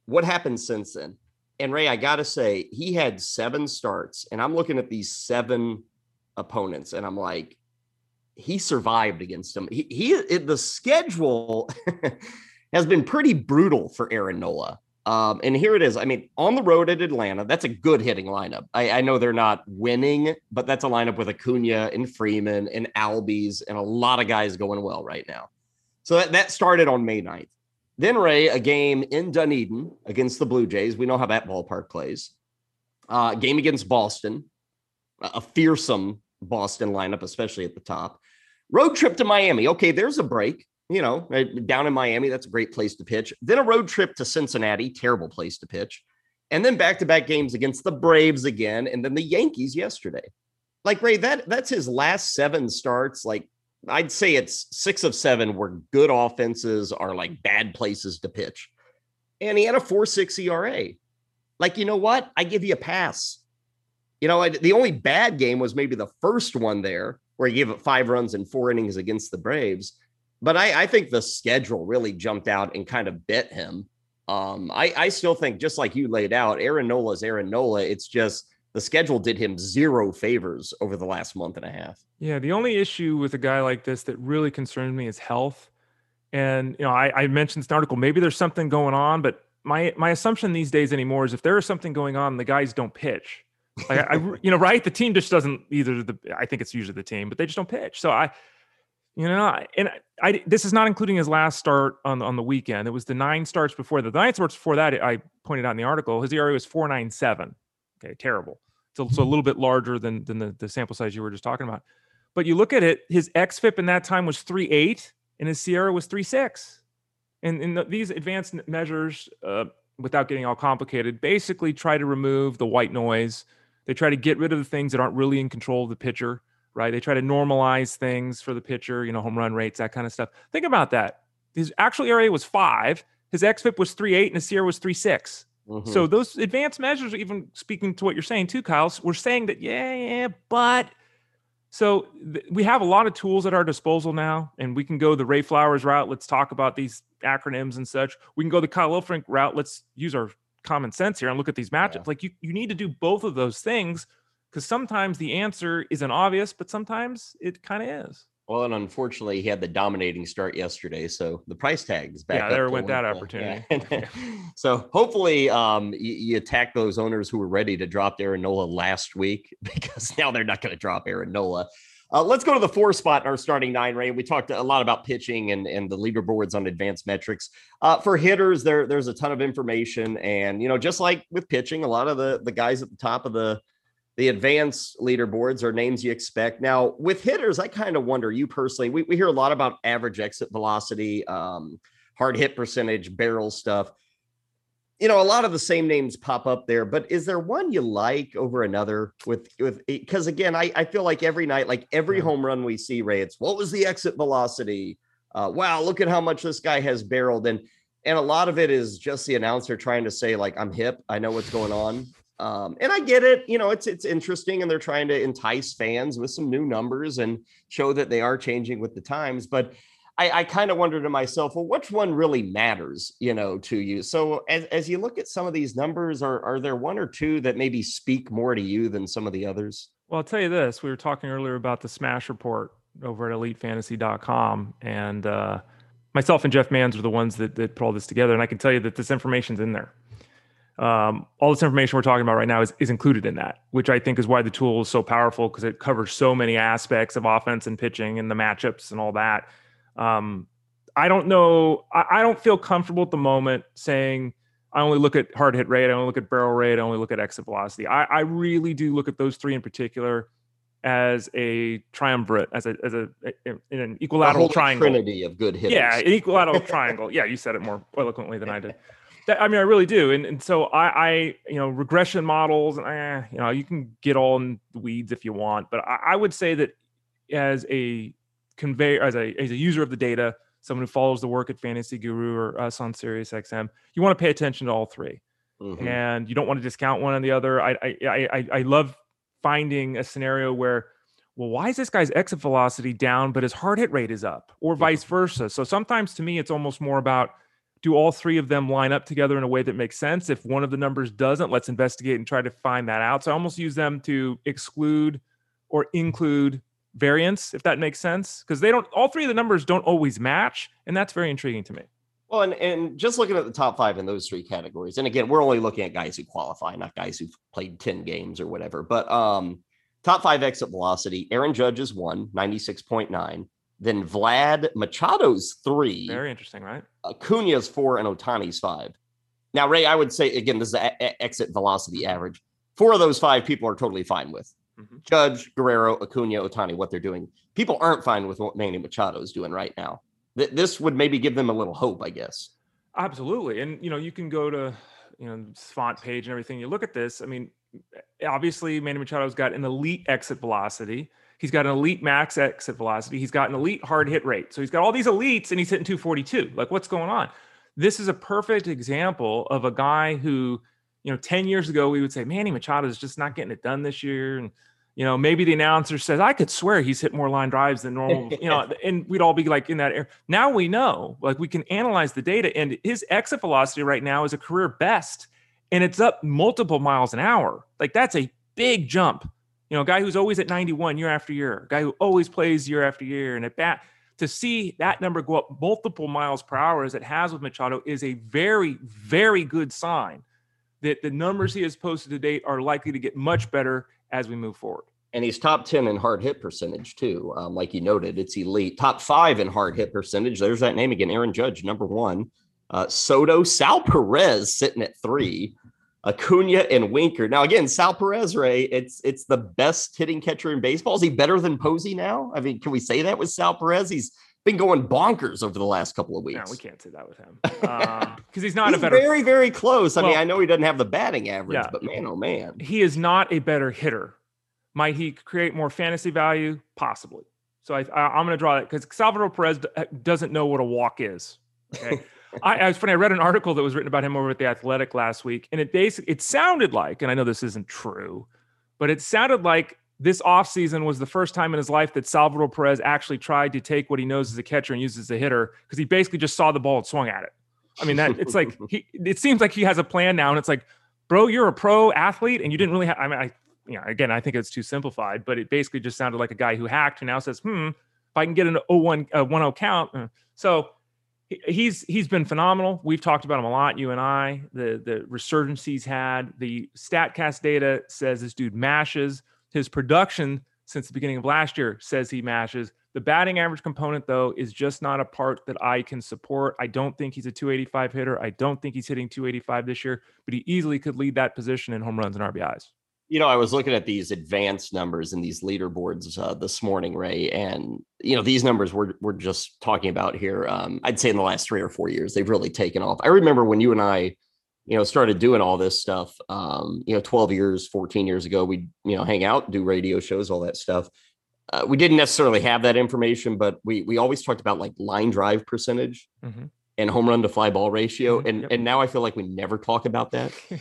What happened since then? And Ray, I got to say, he had seven starts, and I'm looking at these seven opponents, and I'm like, he survived against him. He, he it, the schedule [laughs] has been pretty brutal for Aaron Nola. Um, and here it is. I mean, on the road at Atlanta, that's a good hitting lineup. I, I, know they're not winning, but that's a lineup with Acuna and Freeman and Albies and a lot of guys going well right now. So that, that started on May 9th. Then, Ray, a game in Dunedin against the Blue Jays. We know how that ballpark plays. Uh, game against Boston, a fearsome Boston lineup, especially at the top. Road trip to Miami. Okay, there's a break you know, eh, down in Miami, that's a great place to pitch. Then a road trip to Cincinnati, terrible place to pitch. And then back to back games against the Braves again, and then the Yankees yesterday. Like Ray, that that's his last seven starts. Like I'd say it's six of seven where good offenses are like bad places to pitch. And he had a 4 6 ERA. Like, you know what? I give you a pass. You know, the only bad game was maybe the first one there where he gave up five runs in four innings against the Braves but I, I think the schedule really jumped out and kind of bit him. Um, I, I still think, just like you laid out, Aaron Nola is Aaron Nola. It's just the schedule did him zero favors over the last month and a half. Yeah, the only issue with a guy like this that really concerns me is health. And you know, I, I mentioned this article. Maybe there's something going on, but my my assumption these days anymore is if there is something going on, the guys don't pitch. Like I, I, [laughs] you know, right? The team just doesn't either. The I think it's usually the team, but they just don't pitch. So I, you know, and I, I, this is not including his last start on on the weekend. It was the nine starts before the, the nine starts before that. I pointed out in the article, his ERA was four nine seven. Okay, terrible. So, so a little bit larger than than the, the sample size you were just talking about. But you look at it, his xFIP in that time was three eight, and his SIERA was three six. And, and the, these advanced measures, uh, without getting all complicated, basically try to remove the white noise. They try to get rid of the things that aren't really in control of the pitcher right? They try to normalize things for the pitcher, you know, home run rates, that kind of stuff. Think about that. His actual ERA was five, his xFIP was three eight, and his SIERA was three six. Mm-hmm. So those advanced measures, even speaking to what you're saying too, Kyle, we're saying that yeah, yeah, but so th- we have a lot of tools at our disposal now, and we can go the Ray Flowers route. Let's talk about these acronyms and such. We can go the Kyle Elfrink route. Let's use our common sense here and look at these matchups. Yeah. Like you, you need to do both of those things because sometimes the answer isn't obvious, but sometimes it kind of is. Well, and unfortunately, he had the dominating start yesterday, so the price tag is back. Yeah, there went that opportunity. Yeah. [laughs] so hopefully, um, you, you, attack those owners who were ready to drop Aaron Nola last week [laughs] because now they're not going to drop Aaron Nola. Uh, let's go to the four spot in our starting nine, Ray. We talked a lot about pitching and, and the leaderboards on advanced metrics. Uh, for hitters, there there's a ton of information, and you know, just like with pitching, a lot of the the guys at the top of the the advanced leaderboards are names you expect. Now, with hitters, I kind of wonder, you personally, we, we hear a lot about average exit velocity, um, hard hit percentage, barrel stuff. You know, a lot of the same names pop up there, but is there one you like over another with with because again, I, I feel like every night, like every home run we see, Ray, it's what was the exit velocity? Uh, wow, look at how much this guy has barreled. And and a lot of it is just the announcer trying to say, like, I'm hip, I know what's going on. Um, and I get it, you know, it's it's interesting, and they're trying to entice fans with some new numbers and show that they are changing with the times. But I, I kind of wonder to myself, well, which one really matters, you know, to you? So as, as you look at some of these numbers, are are there one or two that maybe speak more to you than some of the others? Well, I'll tell you this: we were talking earlier about the Smash Report over at EliteFantasy.com, and uh, myself and Jeff Mans are the ones that that put all this together. And I can tell you that this information's in there. Um, all this information we're talking about right now is, is included in that, which I think is why the tool is so powerful because it covers so many aspects of offense and pitching and the matchups and all that. Um, I don't know. I, I, don't feel comfortable at the moment saying I only look at hard hit rate. I only look at barrel rate. I only look at exit velocity. I, I really do look at those three in particular as a triumvirate, as a as a in an equilateral triangle. Trinity of good hitters. Yeah, an equilateral triangle. Yeah, you said it more eloquently than I did. That, I mean, I really do, and and so I, I you know, regression models, eh, you know, you can get all in the weeds if you want, but I, I would say that as a convey as a as a user of the data, someone who follows the work at Fantasy Guru or us on Sirius XM, you want to pay attention to all 3 mm-hmm. and you don't want to discount one on the other. I I I I love finding a scenario where well, why is this guy's exit velocity down, but his hard hit rate is up, or vice versa? So sometimes to me, it's almost more about do all three of them line up together in a way that makes sense? If one of the numbers doesn't, let's investigate and try to find that out. So I almost use them to exclude or include variance, if that makes sense, because they don't. All three of the numbers don't always match, and that's very intriguing to me. Well, and, and just looking at the top five in those three categories, and again, we're only looking at guys who qualify, not guys who've played 10 games or whatever. But um, top five exit velocity, Aaron Judge is one, 96.9. Then Vlad Machado's three. Very interesting, right? Acuna's four and Ohtani's five. Now, Ray, I would say again, this is the exit velocity average. Four of those five people are totally fine with. Mm-hmm. Judge, Guerrero, Acuna, Ohtani, what they're doing. People aren't fine with what Manny Machado is doing right now. Th- this would maybe give them a little hope, I guess. Absolutely, and you know, you can go to you know font page and everything. You look at this. I mean, obviously, Manny Machado's got an elite exit velocity. He's got an elite max exit velocity. He's got an elite hard hit rate. So he's got all these elites, and he's hitting 242. Like, what's going on? This is a perfect example of a guy who you know, 10 years ago, we would say Manny Machado is just not getting it done this year. And, you know, maybe the announcer says, I could swear he's hit more line drives than normal, [laughs] you know, and we'd all be like in that air. Now we know, like we can analyze the data, and his exit velocity right now is a career best, and it's up multiple miles an hour. Like that's a big jump. You know, guy who's always at 91 year after year, guy who always plays year after year, and at bat to see that number go up multiple miles per hour as it has with Machado is a very, very good sign that the numbers he has posted to date are likely to get much better as we move forward. And he's top 10 in hard hit percentage, too. Um, like you noted, it's elite. Top five in hard hit percentage. There's that name again Aaron Judge, number one. Uh, Soto, Sal Perez sitting at three. Acuna and Winker. Now, again, Sal Perez, Ray, it's it's the best hitting catcher in baseball. Is he better than Posey now? I mean, can we say that with Sal Perez? He's been going bonkers over the last couple of weeks. No, we can't say that with him [laughs] because um, he's not he's a better. Very, very close. I well, mean, I know he doesn't have the batting average, yeah, but man, oh man, he is not a better hitter. Might he create more fantasy value? Possibly. So I, I, am going to draw that because Salvador Perez uh, doesn't know what a walk is. Okay. [laughs] I, I was funny. I read an article that was written about him over at the Athletic last week, and it basically it sounded like, and I know this isn't true, but it sounded like this offseason was the first time in his life that Salvador Perez actually tried to take what he knows as a catcher and use as a hitter because he basically just saw the ball and swung at it. I mean, that it's like he it seems like he has a plan now, and it's like, bro, you're a pro athlete and you didn't really have I mean, I you know, again, I think it's too simplified, but it basically just sounded like a guy who hacked who now says, hmm, if I can get an 0-1 uh, 1-0 count. Uh, so he's he's been phenomenal. We've talked about him a lot, you and I. The the resurgence he's had. The Statcast data says this dude mashes. His production since the beginning of last year says he mashes. The batting average component, though, is just not a part that I can support. I don't think he's a 285 hitter. I don't think he's hitting 285 this year, but he easily could lead that position in home runs and RBIs. You know, I was looking at these advanced numbers and these leaderboards uh, this morning, Ray, and you know these numbers we're we're just talking about here. Um, I'd say in the last three or four years, they've really taken off. I remember when you and I you know, started doing all this stuff, um, you know, 12 years, 14 years ago, we, you know, hang out, do radio shows, all that stuff. Uh, we didn't necessarily have that information, but we we always talked about like line drive percentage mm-hmm. and home run to fly ball ratio. Mm-hmm. And yep. and now I feel like we never talk about that. [laughs] yeah.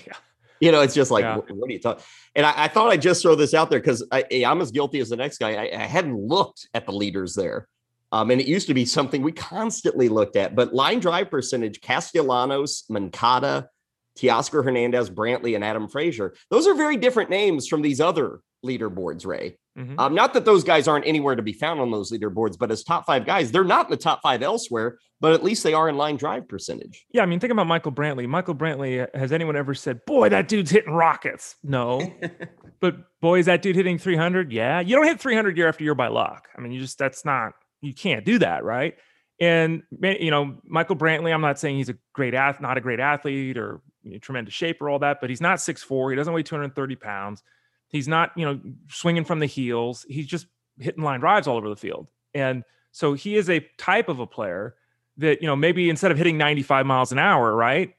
You know, it's just like, yeah. what, what, are you talking? And I, I, thought I'd just throw this out there because I'm as guilty as the next guy. I, I hadn't looked at the leaders there. Um, and it used to be something we constantly looked at, but line drive percentage, Castellanos, Moncada, Teoscar Hernandez, Brantley, and Adam Frazier. Those are very different names from these other leaderboards, Ray. Mm-hmm. Um, not that those guys aren't anywhere to be found on those leaderboards, but as top five guys, they're not in the top five elsewhere, but at least they are in line drive percentage. Yeah, I mean, think about Michael Brantley. Michael Brantley, has anyone ever said, boy, that dude's hitting rockets? No. [laughs] but boy, is that dude hitting 300? Yeah. You don't hit 300 year after year by luck. I mean, you just, that's not, you can't do that, right? And, you know, Michael Brantley, I'm not saying he's a great athlete, not a great athlete or you know, tremendous shape or all that, but he's not 6'4. He doesn't weigh 230 pounds He's not, you know, swinging from the heels. He's just hitting line drives all over the field. And so he is a type of a player that, you know, maybe instead of hitting 95 miles an hour, right?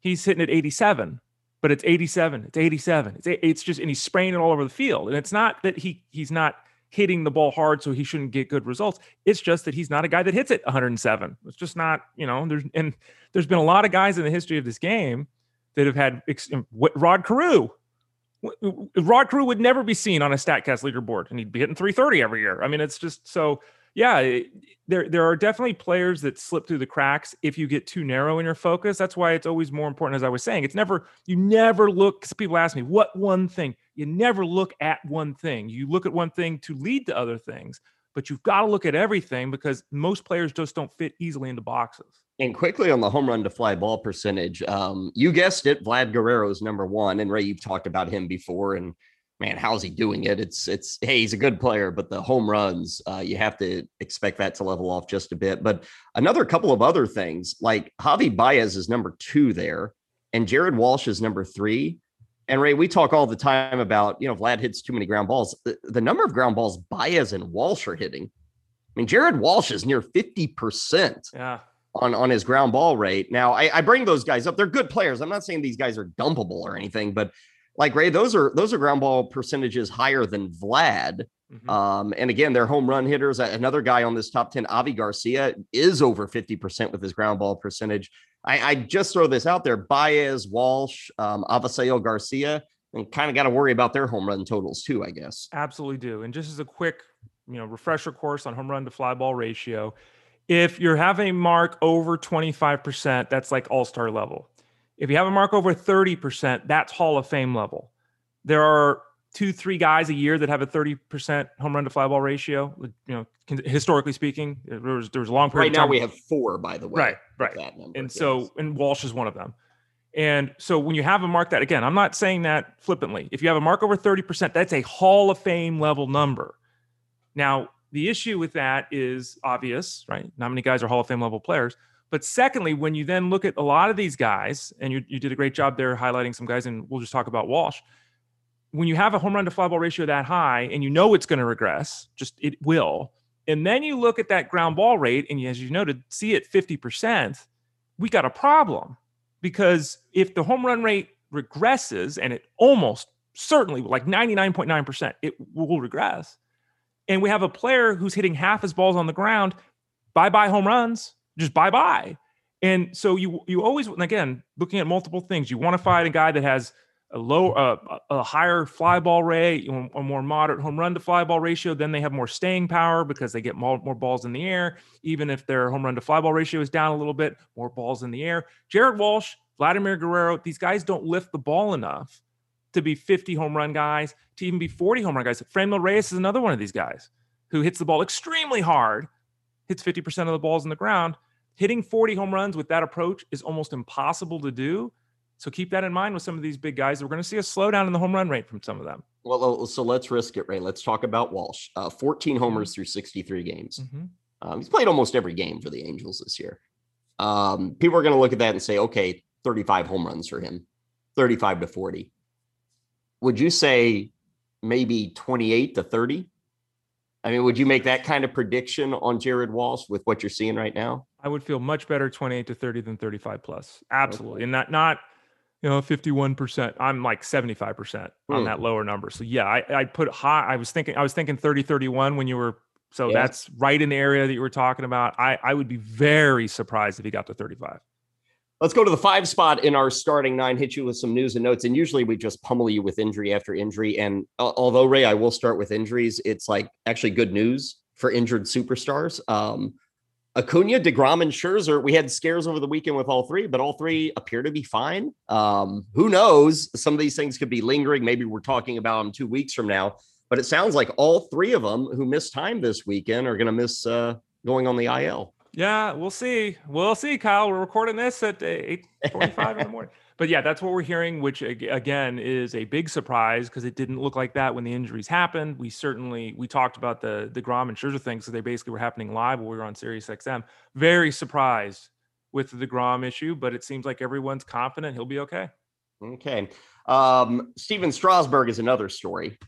He's hitting at 87, but it's 87, it's 87. It's it's just and he's spraying it all over the field. And it's not that he he's not hitting the ball hard so he shouldn't get good results. It's just that he's not a guy that hits it 107. It's just not, you know, there's and there's been a lot of guys in the history of this game that have had Rod Carew Rod Carew would never be seen on a Statcast leaderboard, and he'd be hitting 330 every year. I mean, it's just so. Yeah, there there are definitely players that slip through the cracks if you get too narrow in your focus. That's why it's always more important, as I was saying. It's never you never look. Because people ask me what one thing. You never look at one thing. You look at one thing to lead to other things, but you've got to look at everything because most players just don't fit easily into boxes. And quickly on the home run to fly ball percentage, um, you guessed it, Vlad Guerrero is number one. And Ray, you've talked about him before. And man, how's he doing it? It's it's hey, he's a good player, but the home runs, uh, you have to expect that to level off just a bit. But another couple of other things, like Javi Baez is number two there, and Jared Walsh is number three. And Ray, we talk all the time about, you know, Vlad hits too many ground balls. The, the number of ground balls Baez and Walsh are hitting. I mean, Jared Walsh is near 50%. Yeah on on his ground ball rate. Now, I, I bring those guys up. They're good players. I'm not saying these guys are dumpable or anything, but like Ray, those are those are ground ball percentages higher than Vlad. Mm-hmm. Um, and again, they're home run hitters. Another guy on this top 10, Avi Garcia, is over 50% with his ground ball percentage. I, I just throw this out there. Baez, Walsh, um, Avisail Garcia, and kind of got to worry about their home run totals too, I guess. Absolutely do. And just as a quick, you know, refresher course on home run to fly ball ratio, if you're having a mark over 25%, that's like all star level. If you have a mark over 30%, that's Hall of Fame level. There are two, three guys a year that have a 30% home run to fly ball ratio. You know, historically speaking, there was there was a long period. Of time. Right now we have four, by the way. Right, right. Number, and yes. so, and Walsh is one of them. And so when you have a mark that again, I'm not saying that flippantly. If you have a mark over 30%, that's a Hall of Fame level number. Now, the issue with that is obvious, right? Not many guys are Hall of Fame level players. But secondly, when you then look at a lot of these guys, and you, you did a great job there highlighting some guys, and we'll just talk about Walsh. When you have a home run to fly ball ratio that high, and you know it's going to regress, just it will. And then you look at that ground ball rate, and as you noted, see it 50%, we got a problem. Because if the home run rate regresses, and it almost certainly, like 99.9%, it will regress and we have a player who's hitting half his balls on the ground, bye bye home runs, just bye bye. And so you you always again looking at multiple things. You want to find a guy that has a low uh, a higher fly ball rate, a more moderate home run to fly ball ratio. Then they have more staying power because they get more, more balls in the air. Even if their home run to fly ball ratio is down a little bit, more balls in the air. Jared Walsh, Vladimir Guerrero, these guys don't lift the ball enough to be 50 home run guys, to even be 40 home run guys. Franmil Reyes is another one of these guys who hits the ball extremely hard, hits 50% of the balls in the ground. Hitting 40 home runs with that approach is almost impossible to do. So keep that in mind with some of these big guys. We're going to see a slowdown in the home run rate from some of them. Well, so let's risk it, Ray. Let's talk about Walsh. Uh, 14 homers through 63 games. Mm-hmm. Um, he's played almost every game for the Angels this year. Um, people are going to look at that and say, okay, 35 home runs for him, 35 to 40 would you say maybe 28 to 30? I mean, would you make that kind of prediction on Jared Walsh with what you're seeing right now? I would feel much better 28 to 30 than 35 plus. Absolutely. Okay. And not, not, you know, 51%. I'm like 75% on hmm. that lower number. So yeah, I, I put high. I was thinking, I was thinking 30, 31 when you were, so yeah. that's right in the area that you were talking about. I, I would be very surprised if he got to 35. Let's go to the five spot in our starting nine, hit you with some news and notes. And usually we just pummel you with injury after injury. And although, Ray, I will start with injuries, it's like actually good news for injured superstars. Um, Acuna, DeGrom, and Scherzer, we had scares over the weekend with all three, but all three appear to be fine. Um, who knows? Some of these things could be lingering. Maybe we're talking about them two weeks from now. But it sounds like all three of them who missed time this weekend are going to miss uh, going on the IL. Yeah, we'll see. We'll see, Kyle. We're recording this at eight forty-five in the morning. [laughs] But yeah, that's what we're hearing, which again is a big surprise because it didn't look like that when the injuries happened. We certainly we talked about the deGrom and Scherzer things, so they basically were happening live while we were on Sirius XM. Very surprised with deGrom issue, but it seems like everyone's confident he'll be okay. Okay. Um, Stephen Strasburg is another story.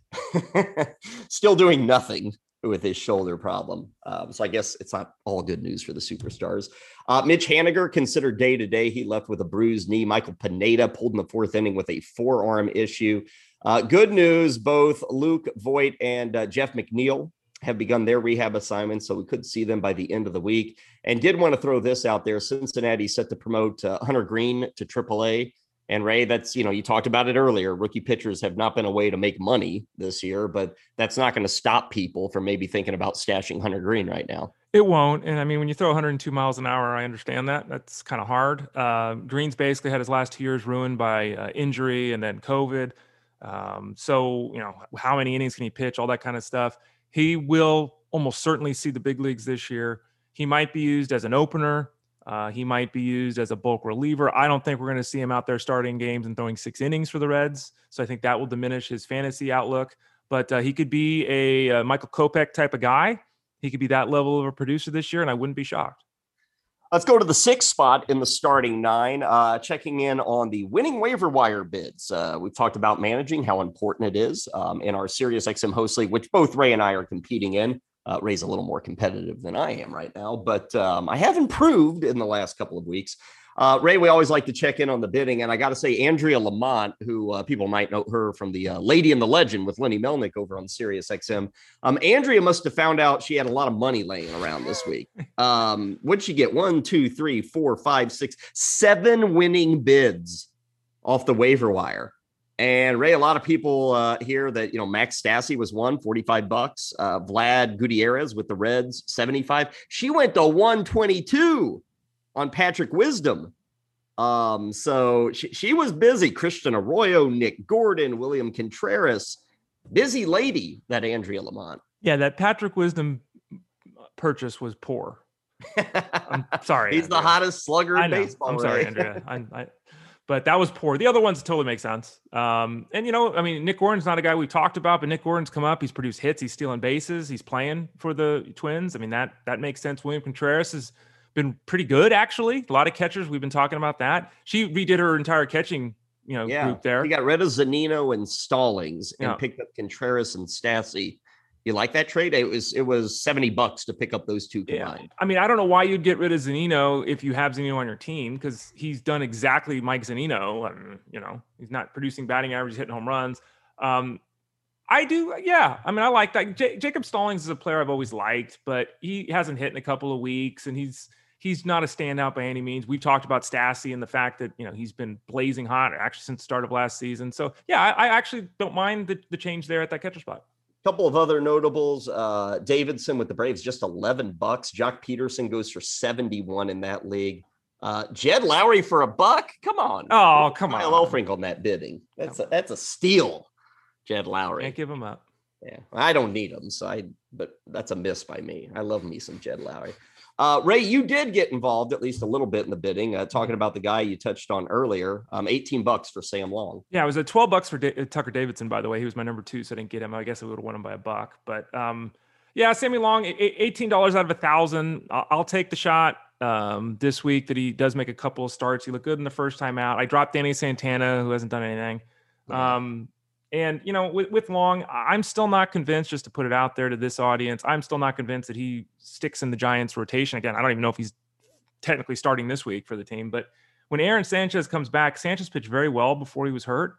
[laughs] Still doing nothing with his shoulder problem. Um, so I guess it's not all good news for the superstars. Uh, Mitch Haniger considered day to day. He left with a bruised knee. Michael Pineda pulled in the fourth inning with a forearm issue. Uh, good news: both Luke Voit and uh, Jeff McNeil have begun their rehab assignments, so we could see them by the end of the week. And did want to throw this out there: Cincinnati set to promote uh, Hunter Greene to AAA. And Ray, that's, you know, you talked about it earlier. Rookie pitchers have not been a way to make money this year, but that's not going to stop people from maybe thinking about stashing Hunter Greene right now. It won't. And I mean, when you throw 102 miles an hour, I understand that. That's kind of hard. Uh, Greene's basically had his last two years ruined by uh, injury and then COVID. Um, so, you know, how many innings can he pitch? All that kind of stuff. He will almost certainly see the big leagues this year. He might be used as an opener. Uh, he might be used as a bulk reliever. I don't think we're going to see him out there starting games and throwing six innings for the Reds. So I think that will diminish his fantasy outlook. But uh, he could be a, a, Michael Kopech type of guy. He could be that level of a producer this year, and I wouldn't be shocked. Let's go to the sixth spot in the starting nine. Uh, checking in on the winning waiver wire bids. Uh, we've talked about managing how important it is um, in our Sirius XM host league, which both Ray and I are competing in. Uh, Ray's a little more competitive than I am right now, but um, I have improved in the last couple of weeks. Uh, Ray, we always like to check in on the bidding, and I got to say, Andrea Lamont, who uh, people might know her from the uh, Lady and the Legend with Lenny Melnick over on Sirius XM. Um, Andrea must have found out she had a lot of money laying around this week. [laughs] Um, what'd she get? One, two, three, four, five, six, seven winning bids off the waiver wire. And Ray, a lot of people uh, hear that you know Max Stassi was one 45 bucks. Uh, Vlad Gutierrez with the Reds 75. She went to 122 on Patrick Wisdom. Um, so she, she was busy. Christian Arroyo, Nick Gordon, William Contreras, busy lady. That Andrea Lamont. Yeah, that Patrick Wisdom purchase was poor. [laughs] I'm sorry. He's Andrea. the hottest slugger in baseball. I'm sorry, Andrea. I, I, but that was poor. The other ones totally make sense. Um, and you know, I mean, Nick Gordon's not a guy we've talked about, but Nick Gordon's come up. He's produced hits. He's stealing bases. He's playing for the Twins. I mean, that that makes sense. William Contreras has been pretty good actually. A lot of catchers. We've been talking about that. She redid her entire catching, you know, yeah. group there. He got rid of Zunino and Stallings and yeah. picked up Contreras and Stassi. You like that trade? It was it was 70 bucks to pick up those two combined. Yeah. I mean, I don't know why you'd get rid of Zunino if you have Zunino on your team because he's done exactly Mike Zunino. And, you know, he's not producing batting average, hitting home runs. Um, I do, yeah. I mean, I like that. J- Jacob Stallings is a player I've always liked, but he hasn't hit in a couple of weeks, and he's he's not a standout by any means. We've talked about Stassi and the fact that you know he's been blazing hot actually since the start of last season. So yeah, I, I actually don't mind the, the change there at that catcher spot couple of other notables uh, davidson with the braves just 11 bucks. Joc Pederson goes for 71 in that league. Uh, jed lowrie for a buck? Come on. Oh come on. Elfrink on that bidding. That's a, that's a steal jed lowrie can't give him up. Yeah i don't need him so i but that's a miss by me. I love me some jed lowrie uh, Ray, you did get involved at least a little bit in the bidding, uh, talking about the guy you touched on earlier. Um, 18 bucks for Sam Long. Yeah, it was a 12 bucks for da- uh, Tucker Davidson, by the way. He was my number two, so I didn't get him. I guess I would have won him by a buck. But um, yeah, Sammy Long, $18 out of a thousand. I'll take the shot um, this week that he does make a couple of starts. He looked good in the first time out. I dropped Danny Santana, who hasn't done anything. Um, and you know, with, with Long, I'm still not convinced. Just to put it out there to this audience, I'm still not convinced that he sticks in the Giants' rotation again. I don't even know if he's technically starting this week for the team. But when Aaron Sanchez comes back, Sanchez pitched very well before he was hurt.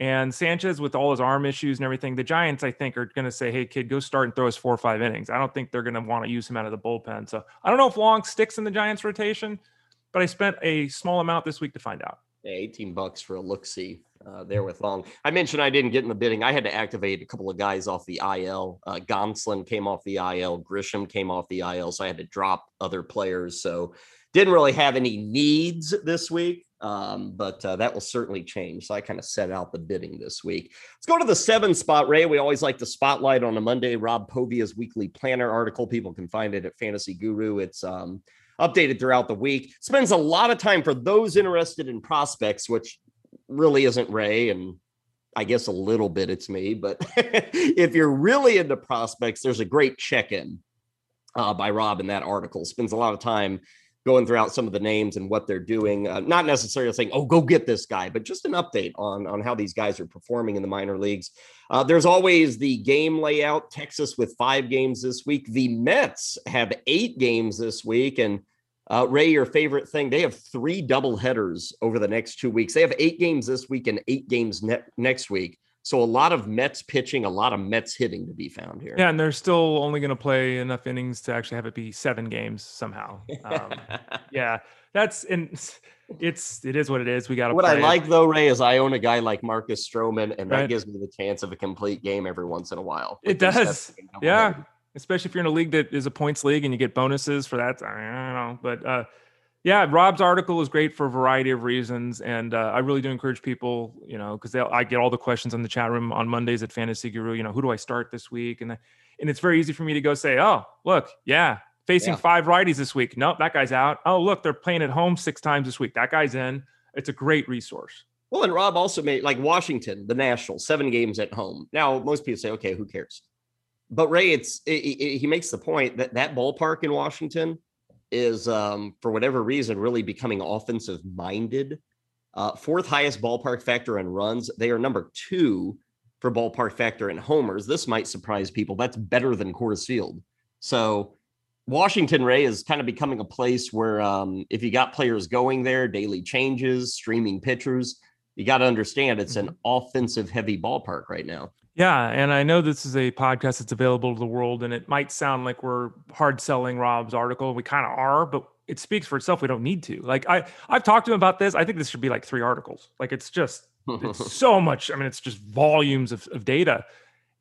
And Sanchez, with all his arm issues and everything, the Giants, I think, are going to say, "Hey, kid, go start and throw us four or five innings." I don't think they're going to want to use him out of the bullpen. So I don't know if Long sticks in the Giants' rotation, but I spent a small amount this week to find out. Yeah, 18 bucks for a look see uh, there with Long. I mentioned I didn't get in the bidding. I had to activate a couple of guys off the IL. Uh, Gonsolin came off the IL. Grisham came off the IL. So I had to drop other players. So didn't really have any needs this week. Um, but uh, that will certainly change. So I kind of set out the bidding this week. Let's go to the seven spot, Ray. We always like to spotlight on a Monday Rob Povia's weekly planner article. People can find it at Fantasy Guru. It's um, updated throughout the week. Spends a lot of time for those interested in prospects, which really isn't Ray. And I guess a little bit it's me. But [laughs] if you're really into prospects, there's a great check in uh, by Rob in that article. Spends a lot of time going throughout some of the names and what they're doing. Uh, not necessarily saying, "Oh, go get this guy," but just an update on on how these guys are performing in the minor leagues. Uh, there's always the game layout. Texas with five games this week. The Mets have eight games this week, and uh, Ray, your favorite thing? They have three double headers over the next two weeks. They have eight games this week and eight games ne- next week. So a lot of Mets pitching, a lot of Mets hitting to be found here. Yeah, and they're still only going to play enough innings to actually have it be seven games somehow. Um, [laughs] yeah, that's and it's it is what it is. We got to. What I it. like though, Ray, is I own a guy like Marcus Stroman, and that gives me the chance of a complete game every once in a while. It does. Yeah, especially if you're in a league that is a points league and you get bonuses for that. I don't know, but uh, yeah, Rob's article is great for a variety of reasons, and uh, I really do encourage people, you know, because I get all the questions in the chat room on Mondays at Fantasy Guru. You know, who do I start this week? And and it's very easy for me to go say, oh, look, yeah, facing yeah. five righties this week. Nope, that guy's out. Oh, look, they're playing at home six times this week. That guy's in. It's a great resource. Well, and Rob also made like Washington, the Nationals, seven games at home. Now, most people say, okay, who cares? But Ray, it's it, it, he makes the point that that ballpark in Washington is um, for whatever reason really becoming offensive minded. Uh, fourth highest ballpark factor in runs. They are number two for ballpark factor in homers. This might surprise people. That's better than Coors Field. So Washington Ray is kind of becoming a place where um, if you got players going there, daily changes, streaming pitchers, you got to understand it's an mm-hmm. offensive heavy ballpark right now. Yeah, and I know this is a podcast that's available to the world, and it might sound like we're hard selling Rob's article. We kind of are, but it speaks for itself. We don't need to. Like I, I've talked to him about this. I think this should be like three articles. Like it's just it's [laughs] so much. I mean, it's just volumes of, of data,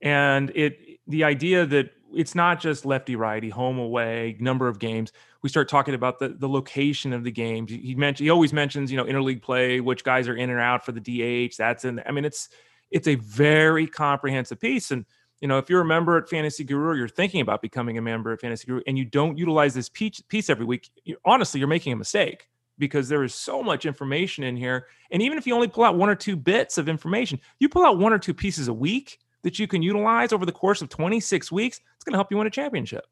and it the idea that it's not just lefty righty, home away, number of games. We start talking about the the location of the games. He mentioned he always mentions you know interleague play, which guys are in and out for the DH. That's in. I mean, it's it's a very comprehensive piece. And you know, if you're a member at Fantasy Guru you're thinking about becoming a member at Fantasy Guru and you don't utilize this piece, every week, you, honestly, you're making a mistake because there is so much information in here. And even if you only pull out one or two bits of information, you pull out one or two pieces a week that you can utilize over the course of 26 weeks, it's going to help you win a championship.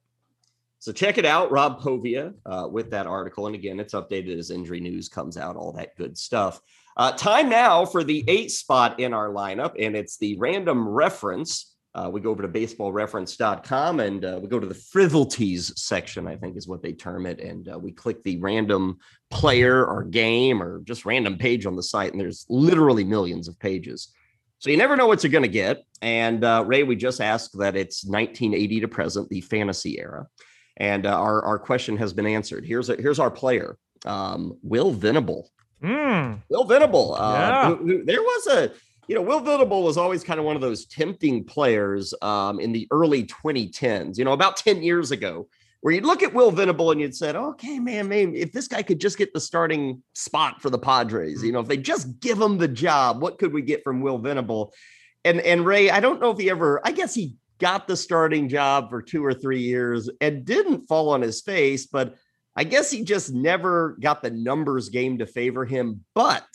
So check it out, Rob Povia, uh, with that article. And again, it's updated as injury news comes out, all that good stuff. Uh, time now for the eight spot in our lineup, and it's the random reference. Uh, we go over to baseballreference.com and uh, we go to the frivolities section, I think is what they term it. And uh, we click the random player or game or just random page on the site. And there's literally millions of pages. So you never know what you're going to get. And uh, Ray, we just asked that it's 1980 to present, the fantasy era. And uh, our, our question has been answered. Here's, a, here's our player, um, Will Venable. Mm. Will Venable. Uh, yeah. Who, who, there was a, you know, Will Venable was always kind of one of those tempting players um, in the early 2010s, you know, about 10 years ago, where you'd look at Will Venable and you'd said, okay, man, man, if this guy could just get the starting spot for the Padres, you know, if they just give him the job, what could we get from Will Venable? And and Ray, I don't know if he ever, I guess he got the starting job for two or three years and didn't fall on his face, but I guess he just never got the numbers game to favor him. But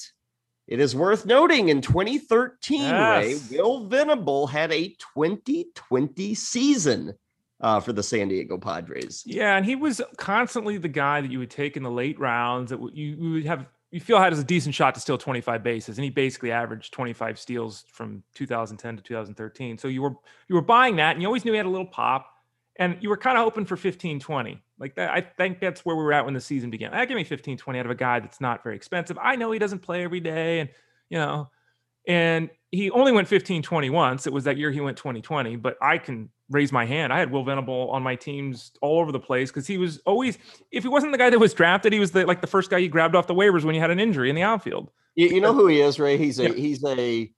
it is worth noting in 2013, yes. Ray, Will Venable had a 2020 season uh, for the San Diego Padres. Yeah, and he was constantly the guy that you would take in the late rounds that you, you would have you feel had as a decent shot to steal 25 bases, and he basically averaged 25 steals from 2010 to 2013. So you were you were buying that, and you always knew he had a little pop and you were kind of hoping for 15 20 like that i think that's where we were at when the season began i give me 15 20 out of a guy that's not very expensive i know he doesn't play every day and you know and he only went 15 20 once it was that year he went 2020 but i can raise my hand. I had Will Venable on my teams all over the place because he was always, if he wasn't the guy that was drafted, he was the like the first guy you grabbed off the waivers when you had an injury in the outfield. You, you know who he is, Ray? He's a yeah. he's a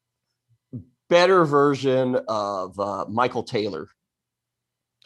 better version of uh, Michael Taylor.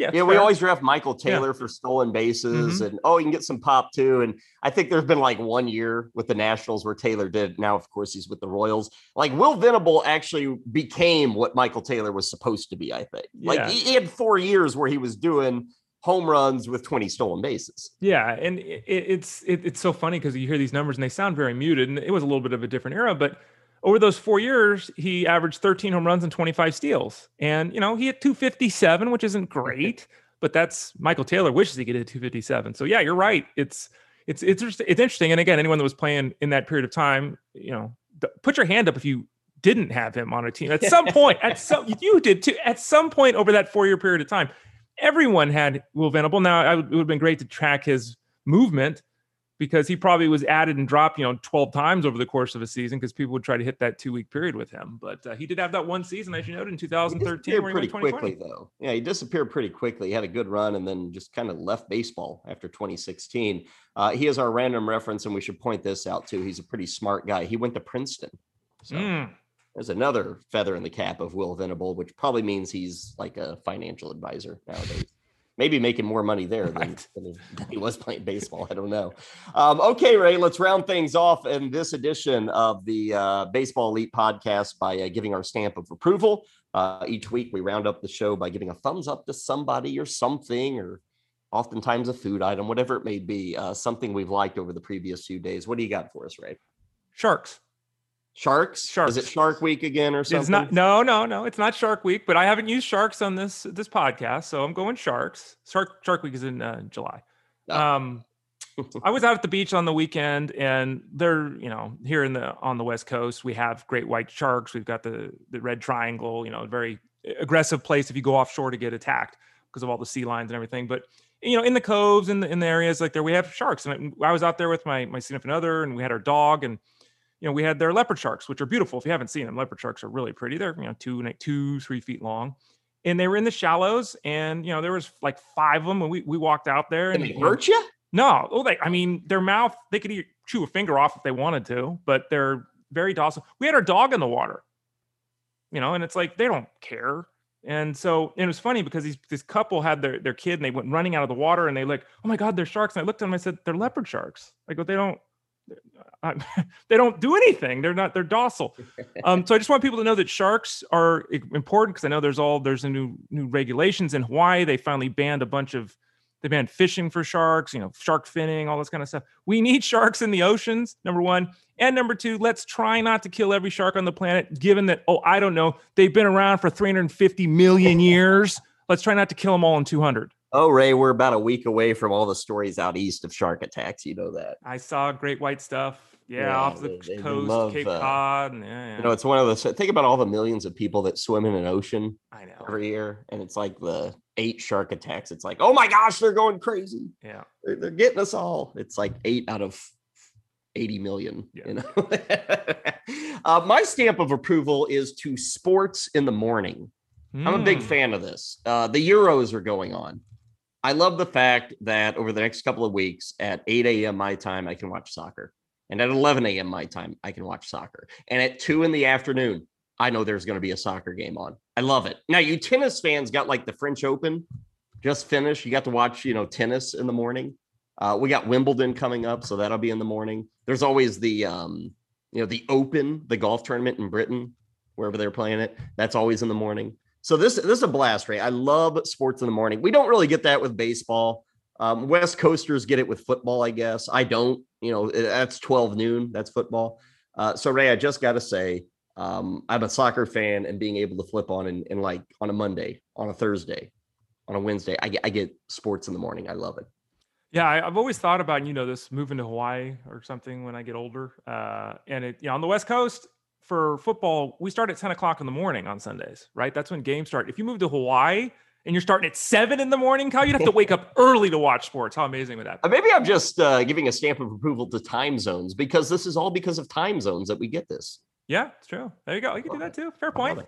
Yeah, yeah. We always draft Michael Taylor yeah. for stolen bases, mm-hmm. and oh, you can get some pop too. And I think there's been like one year with the Nationals where Taylor did. Now, of course, he's with the Royals. Like Will Venable actually became what Michael Taylor was supposed to be. I think. Yeah. Like he, he had four years where he was doing home runs with 20 stolen bases. Yeah, and it, it's it, it's so funny because you hear these numbers and they sound very muted, and it was a little bit of a different era, but over those four years, he averaged 13 home runs and 25 steals. And, you know, he hit 257, which isn't great, but that's Michael Taylor wishes he could hit 257. So yeah, you're right. It's it's it's it's interesting. And again, anyone that was playing in that period of time, you know, put your hand up if you didn't have him on a team at some [laughs] point. At some you did too. At some point over that four year period of time, everyone had Will Venable. Now it would have been great to track his movement because he probably was added and dropped, you know, 12 times over the course of a season because people would try to hit that two week period with him. But uh, he did have that one season, as you noted, in 2013. pretty quickly, though. Yeah, he disappeared pretty quickly. He had a good run and then just kind of left baseball after 2016. Uh, he is our random reference, and we should point this out too. He's a pretty smart guy. He went to Princeton. So. Mm. There's another feather in the cap of Will Venable, which probably means he's like a financial advisor nowadays maybe making more money there right. than, than, he was playing baseball. I don't know. Um, okay, Ray, let's round things off in this edition of the uh, Baseball Elite podcast by uh, giving our stamp of approval. Uh, each week, we round up the show by giving a thumbs up to somebody or something, or oftentimes a food item, whatever it may be, uh, something we've liked over the previous few days. What do you got for us, Ray? Sharks. Sharks? Sharks. Is it Shark Week again or something? It's not. No, no, no. It's not Shark Week. But I haven't used sharks on this this podcast, so I'm going sharks. Shark Shark Week is in uh, July. Oh. Um, [laughs] I was out at the beach on the weekend, and they're you know here in the on the west coast we have great white sharks. We've got the the red triangle. You know, very aggressive place if you go offshore to get attacked because of all the sea lions and everything. But you know, in the coves in the in the areas like there, we have sharks. And I was out there with my my significant other, and we had our dog and you know, we had their leopard sharks, which are beautiful. If you haven't seen them, leopard sharks are really pretty. They're, you know, two, two, three feet long. And they were in the shallows. And, you know, there was like five of them. And we, we walked out there and, they hurt you? No. Oh, they, I mean, their mouth, they could eat, chew a finger off if they wanted to, but they're very docile. We had our dog in the water, you know, and it's like, they don't care. And so and it was funny because these this couple had their, their kid and they went running out of the water and they like, oh my God, they're sharks. And I looked at them, I said, they're leopard sharks. I go, they don't [laughs] they don't do anything. They're not. They're docile. Um, so I just want people to know that sharks are important because I know there's all there's a new new regulations in Hawaii. They finally banned a bunch of they banned fishing for sharks. You know, shark finning, all this kind of stuff. We need sharks in the oceans. Number one, and number two, let's try not to kill every shark on the planet. Given that, oh, I don't know, they've been around for 350 million years. Let's try not to kill them all in 200. Oh, Ray, we're about a week away from all the stories out east of shark attacks. You know that. I saw great white stuff. Yeah, yeah off the they, coast, love, Cape uh, Cod. Yeah, yeah, You know, it's one of those. Think about all the millions of people that swim in an ocean. I know every year, and it's like the eight shark attacks. It's like, oh my gosh, they're going crazy. Yeah, they're, they're getting us all. It's like eight out of 80 million. Yeah. You know, [laughs] uh, my stamp of approval is to sports in the morning. Mm. I'm a big hmm. fan of this. Uh, the Euros are going on. I love the fact that over the next couple of weeks at 8 a.m. my time, I can watch soccer. And at 11 a.m. my time, I can watch soccer. And at 2 in the afternoon, I know there's going to be a soccer game on. I love it. Now, you tennis fans got like the French Open just finished. You got to watch, you know, tennis in the morning. Uh, we got Wimbledon coming up, so that'll be in the morning. There's always the, um, you know, the Open, the golf tournament in Britain, wherever they're playing it. That's always in the morning. So this this is a blast, Ray. I love sports in the morning. We don't really get that with baseball. Um, West Coasters get it with football, I guess. I don't. You know, that's twelve noon. That's football. Uh, so Ray, I just got to say, um, I'm a soccer fan, and being able to flip on and, like on a Monday, on a Thursday, on a Wednesday, I get I get sports in the morning. I love it. Yeah, I, have always thought about you know this moving to Hawaii or something when I get older. Uh, and it, you know, on the West Coast, for football, we start at 10 o'clock in the morning on Sundays, right? That's when games start. If you move to Hawaii and you're starting at seven in the morning, Kyle, you'd have to wake up [laughs] early to watch sports. How amazing would that be? Maybe I'm just uh, giving a stamp of approval to time zones because this is all because of time zones that we get this. Yeah, it's true. There you go. You can do that too. Fair point.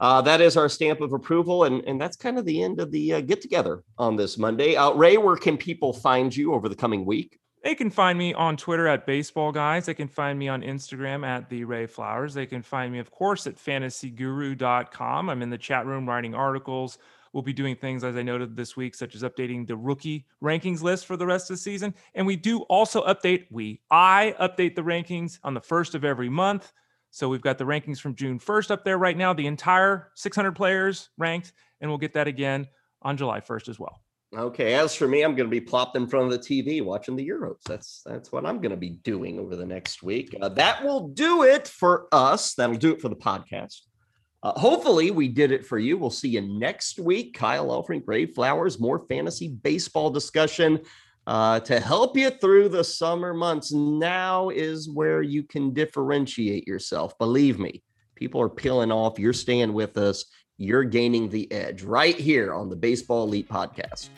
Uh, that is our stamp of approval, and, and that's kind of the end of the uh, get together on this Monday. Uh, Ray, where can people find you over the coming week? They can find me on Twitter at Baseball Guys. They can find me on Instagram at The Ray Flowers. They can find me, of course, at fantasyguru.com. I'm in the chat room writing articles. We'll be doing things, as I noted this week, such as updating the rookie rankings list for the rest of the season. And we do also update, we, I update the rankings on the first of every month. So we've got the rankings from June 1st up there right now, the entire 600 players ranked, and we'll get that again on July 1st as well. Okay, as for me, I'm going to be plopped in front of the TV watching the Euros. That's that's what I'm going to be doing over the next week. Uh, that will do it for us. That'll do it for the podcast. Uh, hopefully, we did it for you. We'll see you next week. Kyle Elfrink, Ray Flowers, more fantasy baseball discussion uh, to help you through the summer months. Now is where you can differentiate yourself. Believe me, people are peeling off. You're staying with us. You're gaining the edge right here on the Baseball Elite Podcast.